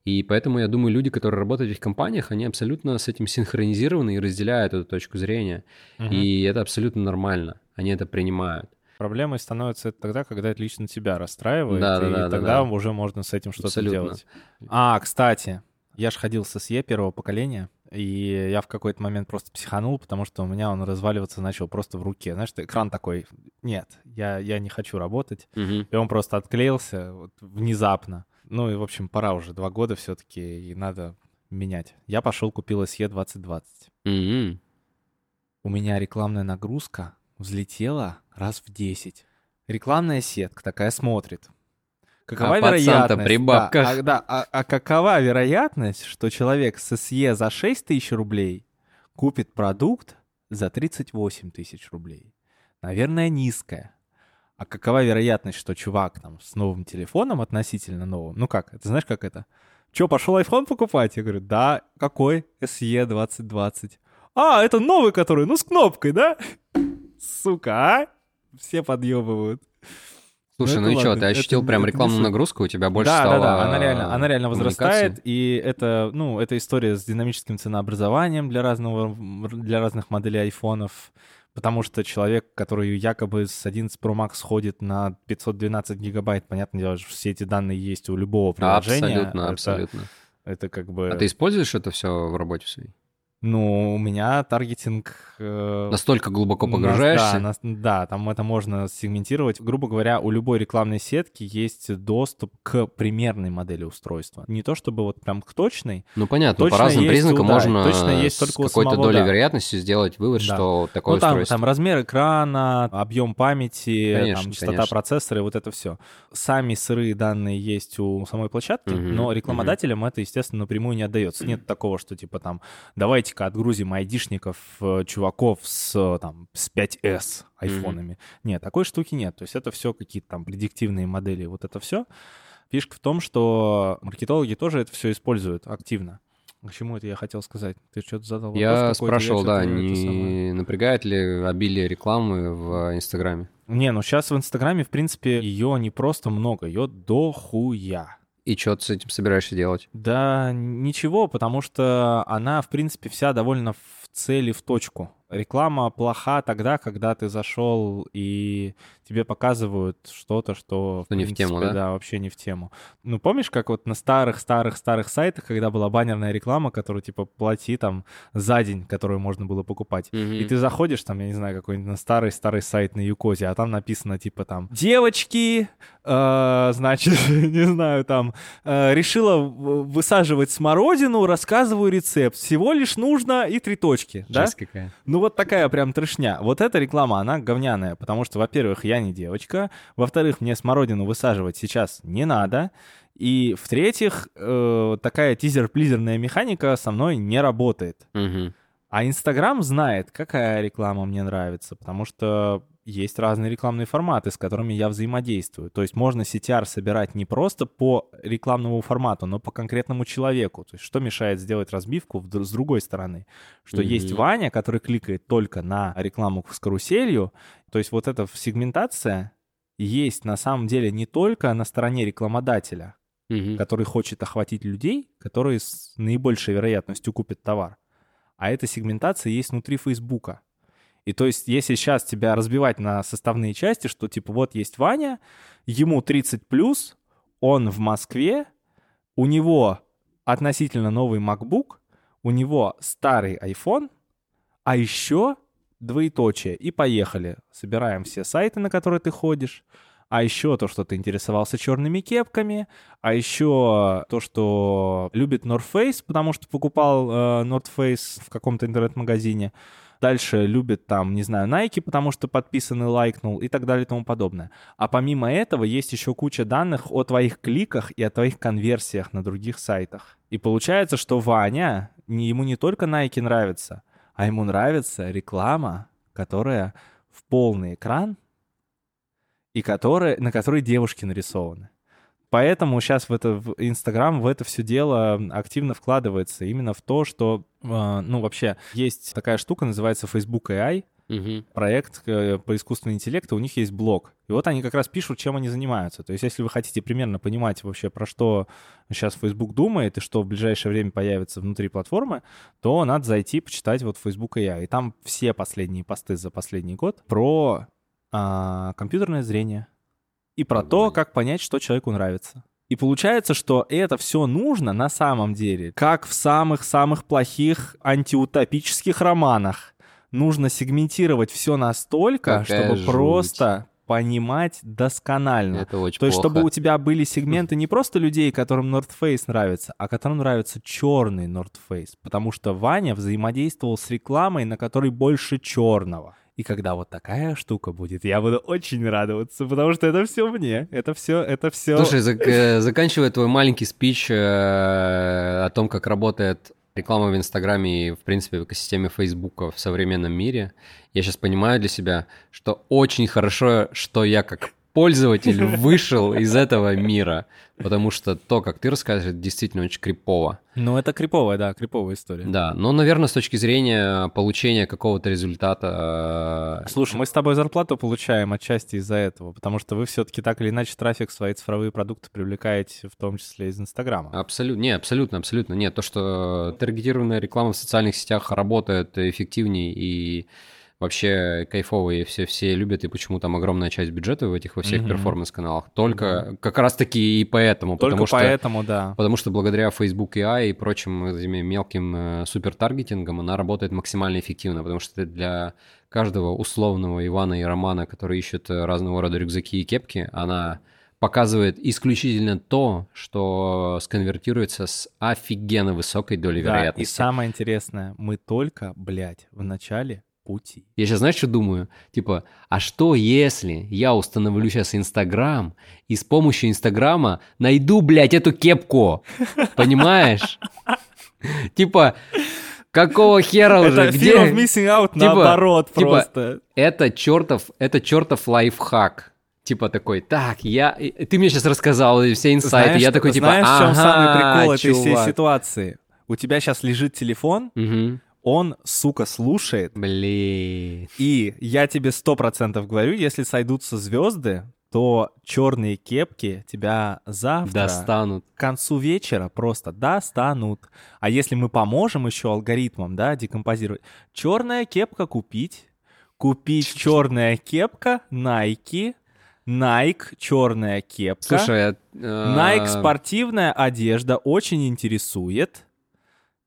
И поэтому я думаю, люди, которые работают в этих компаниях, они абсолютно с этим синхронизированы и разделяют эту точку зрения. Uh-huh. И это абсолютно нормально. Они это принимают. Проблемой становится это тогда, когда это лично тебя расстраивает, да, и да, тогда да, уже можно с этим что-то делать. А, кстати, я же ходил с SE первого поколения, и я в какой-то момент просто психанул, потому что у меня он разваливаться начал просто в руке. Знаешь, экран такой, нет, я, я не хочу работать. Угу. И он просто отклеился вот, внезапно. Ну и, в общем, пора уже, два года все-таки, и надо менять. Я пошел, купил SE 2020. Угу. У меня рекламная нагрузка взлетела раз в 10. Рекламная сетка такая смотрит. Какова а вероятность? При бабках. Да, а, да, а, а какова вероятность, что человек с СЕ за 6 тысяч рублей купит продукт за 38 тысяч рублей? Наверное, низкая. А какова вероятность, что чувак там с новым телефоном, относительно новым, ну как, ты знаешь, как это? Че, пошел iPhone покупать? Я говорю, да, какой? SE 2020. А, это новый который, ну с кнопкой, да? Сука, а? Все подъебывают. Слушай, ну, ну и что, ты ощутил это, прям это рекламную нагрузку, у тебя больше да, стало... Да, да, она реально, она реально возрастает, и это, ну, это история с динамическим ценообразованием для, разного, для разных моделей айфонов, потому что человек, который якобы с 11 Pro Max ходит на 512 гигабайт, понятно дело, все эти данные есть у любого приложения. Абсолютно, это, абсолютно. Это как бы... А ты используешь это все в работе своей? Ну, у меня таргетинг... Э, Настолько глубоко погружаешься? Нас, да, да, там это можно сегментировать. Грубо говоря, у любой рекламной сетки есть доступ к примерной модели устройства. Не то чтобы вот прям к точной. Ну, понятно, по разным признакам да, можно точно есть только с какой-то долей да. вероятности сделать вывод, да. что такое ну, там, устройство. там размер экрана, объем памяти, конечно, там, частота конечно. процессора и вот это все. Сами сырые данные есть у самой площадки, угу, но рекламодателям угу. это, естественно, напрямую не отдается. Нет такого, что типа там, давайте давайте-ка отгрузим айдишников, э, чуваков с, э, там, с 5S айфонами. Mm-hmm. Нет, такой штуки нет. То есть это все какие-то там предиктивные модели, вот это все. Фишка в том, что маркетологи тоже это все используют активно. К чему это я хотел сказать? Ты что-то задал вопрос Я спрашивал, я да, не напрягает ли обилие рекламы в Инстаграме? Не, ну сейчас в Инстаграме, в принципе, ее не просто много, ее дохуя. И что ты с этим собираешься делать? Да ничего, потому что она, в принципе, вся довольно цели, в точку. Реклама плоха тогда, когда ты зашел и тебе показывают что-то, что... Что не принципе, в тему, да? Да, вообще не в тему. Ну, помнишь, как вот на старых-старых-старых сайтах, когда была баннерная реклама, которую, типа, плати там за день, которую можно было покупать. Mm-hmm. И ты заходишь там, я не знаю, какой-нибудь на старый-старый сайт на Юкозе, а там написано, типа, там, девочки, э, значит, не знаю, там, э, решила высаживать смородину, рассказываю рецепт. Всего лишь нужно и три точки девочки, да? Жесть какая. Ну вот такая прям трешня. Вот эта реклама, она говняная, потому что, во-первых, я не девочка, во-вторых, мне смородину высаживать сейчас не надо, и в-третьих, э, такая тизер-плизерная механика со мной не работает. Мгм. А Инстаграм знает, какая реклама мне нравится, потому что есть разные рекламные форматы, с которыми я взаимодействую. То есть можно CTR собирать не просто по рекламному формату, но по конкретному человеку. То есть что мешает сделать разбивку с другой стороны? Что Мгм. есть Ваня, который кликает только на рекламу с каруселью. То есть вот эта сегментация есть на самом деле не только на стороне рекламодателя, Мгм. который хочет охватить людей, которые с наибольшей вероятностью купят товар. А эта сегментация есть внутри Фейсбука. И то есть, если сейчас тебя разбивать на составные части, что типа вот есть Ваня, ему 30 плюс, он в Москве, у него относительно новый MacBook, у него старый iPhone, а еще двоеточие. И поехали. Собираем все сайты, на которые ты ходишь. А еще то, что ты интересовался черными кепками. А еще то, что любит North Face, потому что покупал э, North Face в каком-то интернет-магазине. Дальше любит там, не знаю, Nike, потому что подписан и лайкнул и так далее и тому подобное. А помимо этого есть еще куча данных о твоих кликах и о твоих конверсиях на других сайтах. И получается, что Ваня, ему не только Nike нравится, а ему нравится реклама, которая в полный экран и которая, на которой девушки нарисованы. Поэтому сейчас в это в Инстаграм в это все дело активно вкладывается именно в то, что э, ну вообще есть такая штука называется Facebook AI Мгм. проект э, по искусственному интеллекту, у них есть блог. И вот они как раз пишут, чем они занимаются. То есть если вы хотите примерно понимать вообще, про что сейчас Facebook думает и что в ближайшее время появится внутри платформы, то надо зайти, почитать вот Facebook AI. И там все последние посты за последний год про а, компьютерное зрение и про то, как понять, что человеку нравится. И получается, что это все нужно на самом деле, как в самых-самых плохих антиутопических романах. Нужно сегментировать все настолько, Какая чтобы жуть. просто понимать досконально. Это очень То есть, плохо. чтобы у тебя были сегменты не просто людей, которым North Face нравится, а которым нравится черный North Face. Потому что Ваня взаимодействовал с рекламой, на которой больше черного. И когда вот такая штука будет, я буду очень радоваться, потому что это все мне. Это все, это все. Слушай, зак- э, заканчивая твой маленький спич э, о том, как работает реклама в Инстаграме и, в принципе, в экосистеме Фейсбука в современном мире, я сейчас понимаю для себя, что очень хорошо, что я как пользователь вышел из этого мира, потому что то, как ты рассказываешь, это действительно очень крипово. Ну, это криповая, да, криповая история. Да, но, наверное, с точки зрения получения какого-то результата... э, Слушай, мы с тобой зарплату получаем отчасти из-за этого, потому что вы все-таки так или иначе трафик в свои цифровые продукты привлекаете, в том числе из Инстаграма. Абсолютно, не, абсолютно, абсолютно нет. То, что таргетированная реклама в социальных сетях работает эффективнее и вообще кайфово, и все, все любят, и почему там огромная часть бюджета в этих во всех Мгм. перформанс-каналах. Только как раз-таки и поэтому. Только потому что, поэтому, да. Потому что благодаря Facebook AI и прочим этими мелким э, супертаргетингам она работает максимально эффективно, потому что для каждого условного Ивана и Романа, которые ищут разного рода рюкзаки и кепки, она показывает исключительно то, что сконвертируется с офигенно высокой долей Да, и вероятности. самое интересное, мы только, блядь, в начале пути. Я сейчас, знаешь, что думаю? Типа, а что если я установлю сейчас Инстаграм и с помощью Инстаграма найду, блядь, эту кепку? Понимаешь? Типа, какого хера уже? Это Где? fear of missing out Типа- наоборот типа- просто. Это чертов, это чертов лайфхак. Типа такой, так, я... Ты мне сейчас рассказал все инсайты, Знаешь, я такой, типа, знаешь, в чем ага, самый прикол этой всей чувак». ситуации? У тебя сейчас лежит телефон, Мгм. Он, сука, слушает, Блин. и я тебе сто процентов говорю, если сойдутся звезды, то черные кепки тебя завтра Достанут. к концу вечера просто достанут. А если мы поможем еще алгоритмам, да, декомпозировать, черная кепка купить, купить черная кепка, Nike, Nike, черная кепка. Слушай, а, э, Nike спортивная одежда очень интересует.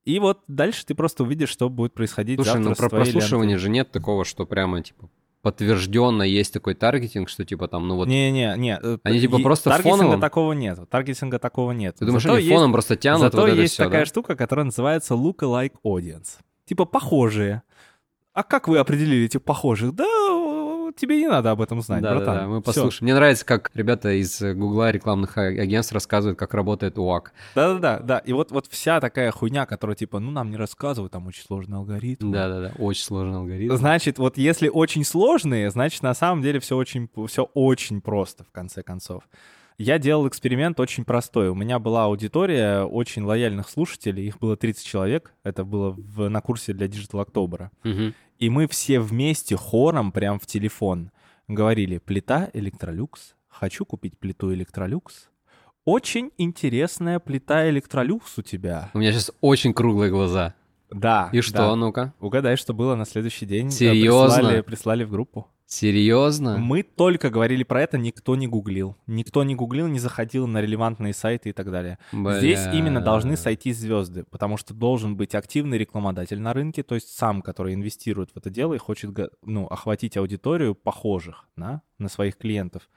И вот дальше ты просто увидишь, что будет происходить Слушай, завтра ну про прослушивание лентой. же нет такого, что прямо, типа, подтвержденно есть такой таргетинг, что, типа, там, ну вот... Не-не, не. э, Они типа просто таргетинга фоновым? такого нет. Таргетинга такого нет. Ты думаешь, Зато они есть- фоном просто тянут Зато вот это есть все, такая да? штука, которая называется lookalike audience. типа похожие. А как вы определили этих похожих? Да, тебе не надо об этом знать, да, братан. Да, да, мы послушаем. Мне нравится, как ребята из Гугла рекламных а, агентств рассказывают, как работает УАК. Да-да-да, да. И вот, вот вся такая хуйня, которая типа, ну, нам не рассказывают, там очень сложный алгоритм. Да-да-да, очень сложный алгоритм. Значит, вот если очень сложные, значит, на самом деле все очень, все очень просто, в конце концов. Я делал эксперимент очень простой. У меня была аудитория очень лояльных слушателей, их было 30 человек. Это было в, на курсе для Digital October. Угу. И мы все вместе хором прям в телефон говорили «Плита Электролюкс, хочу купить плиту Электролюкс». Очень интересная плита Электролюкс у тебя. У меня сейчас очень круглые глаза. Да. И что, да. ну-ка? Угадай, что было на следующий день. Серьезно? Прислали, прислали в группу. Серьезно? Мы только говорили про это, никто не гуглил. Никто не гуглил, не заходил на релевантные сайты и так далее. Бля... Здесь именно должны сойти звезды, потому что должен быть активный рекламодатель на рынке, то есть сам, который инвестирует в это дело и хочет ну, охватить аудиторию похожих да, на своих клиентов.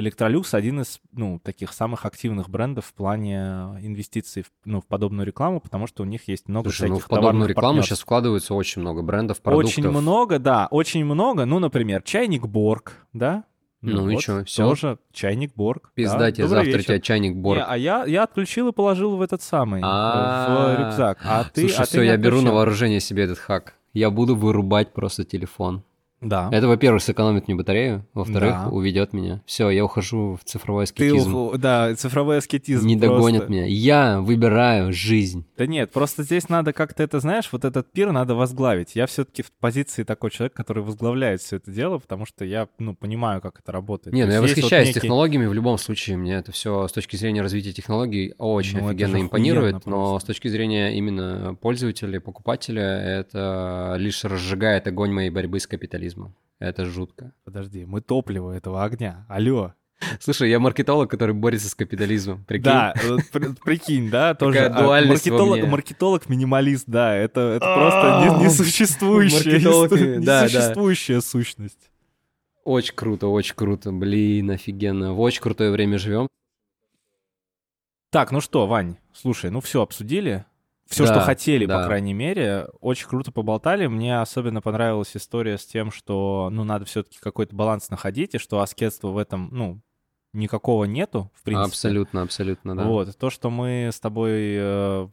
Electrolux один из, ну, таких самых активных брендов в плане инвестиций в, ну, в подобную рекламу, потому что у них есть много Слушай, ну, всяких в подобную рекламу партнерств. сейчас вкладывается очень много брендов, продуктов. Очень много, да, очень много. Ну, например, чайник Борг, да? Ну, и вот, чё, всё? Тоже чайник Борг. Пизда да. тебе завтра вечер. тебя чайник Борг. Не, а я, я отключил и положил в этот самый, э, А-а-а. в рюкзак. А ты, Слушай, а все, ты я беру на вооружение себе этот хак. Я буду вырубать просто телефон. Да. Это, во-первых, сэкономит мне батарею, во-вторых, Да. уведет меня. Все, я ухожу в цифровой Ты, аскетизм. ух- да, цифровой аскетизм. Не догонят просто. меня. Я выбираю жизнь. Да нет, просто здесь надо как-то это, знаешь, вот этот пир надо возглавить. Я все-таки в позиции такой человек, который возглавляет все это дело, потому что я, ну, понимаю, как это работает. Не, То ну я есть вот восхищаюсь некий- технологиями в любом случае. Мне это все с точки зрения развития технологий очень Ну, офигенно импонирует, но с точки зрения именно пользователя, покупателя, это лишь разжигает огонь моей борьбы с капитализмом. Это жутко. Подожди, мы топливо этого огня. Алло. Слушай, я маркетолог, который борется с капитализмом. Прикинь? Да, прикинь, да, тоже. Такая дуальность во маркетолог, мне. маркетолог-минималист, да, это, это просто не- несуществующая, Маркетолог, исто- да, да. несуществующая сущность. Очень круто, очень круто. Блин, офигенно. В очень крутое время живем. Так, ну что, Вань, слушай, ну все обсудили. Все, Да, что хотели, да. по крайней мере. Очень круто поболтали. Мне особенно понравилась история с тем, что, ну, надо все-таки какой-то баланс находить, и что аскетства в этом, ну, никакого нету, в принципе. Абсолютно, абсолютно, да. Вот, то, что мы с тобой э,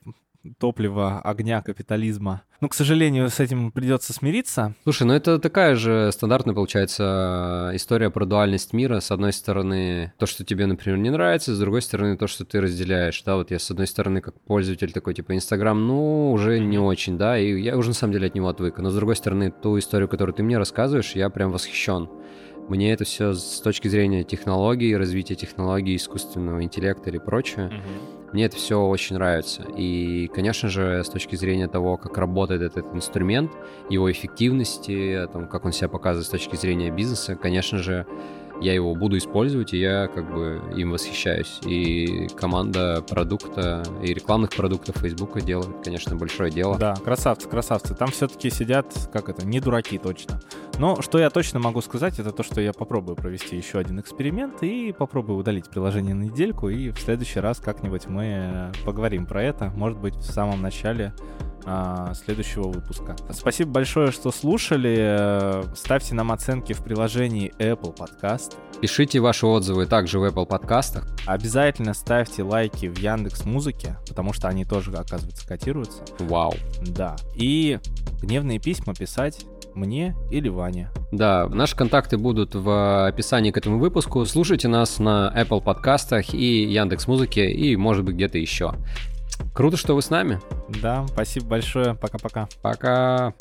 топливо огня капитализма. Ну, к сожалению, с этим придется смириться. Слушай, ну это такая же стандартная, получается, история про дуальность мира. С одной стороны, то, что тебе, например, не нравится, с другой стороны, то, что ты разделяешь. Да, вот я с одной стороны, как пользователь такой, типа, Инстаграм, ну, уже не очень, да, и я уже на самом деле от него отвык. Но с другой стороны, ту историю, которую ты мне рассказываешь, я прям восхищен. Мне это все с точки зрения технологий, развития технологий, искусственного интеллекта или прочее, мне это все очень нравится. И, конечно же, с точки зрения того, как работает этот инструмент, его эффективности, о том, как он себя показывает с точки зрения бизнеса, конечно же, я его буду использовать, и я как бы им восхищаюсь. И команда продукта и рекламных продуктов Фейсбука делает, конечно, большое дело. Да, красавцы, красавцы. Там все-таки сидят, как это, не дураки точно. Но что я точно могу сказать, это то, что я попробую провести еще один эксперимент и попробую удалить приложение на недельку, и в следующий раз как-нибудь мы поговорим про это, может быть, в самом начале а, следующего выпуска. Спасибо большое, что слушали. Ставьте нам оценки в приложении Apple Podcast. Пишите ваши отзывы также в Apple подкастах. Обязательно ставьте лайки в Яндекс Музыке, потому что они тоже, оказывается, котируются. Вау. Да. И гневные письма писать мне или Ване. Да, наши контакты будут в описании к этому выпуску. Слушайте нас на Apple подкастах и Яндекс Музыке и, может быть, где-то еще. Круто, что вы с нами. Да, спасибо большое. Пока-пока. Пока.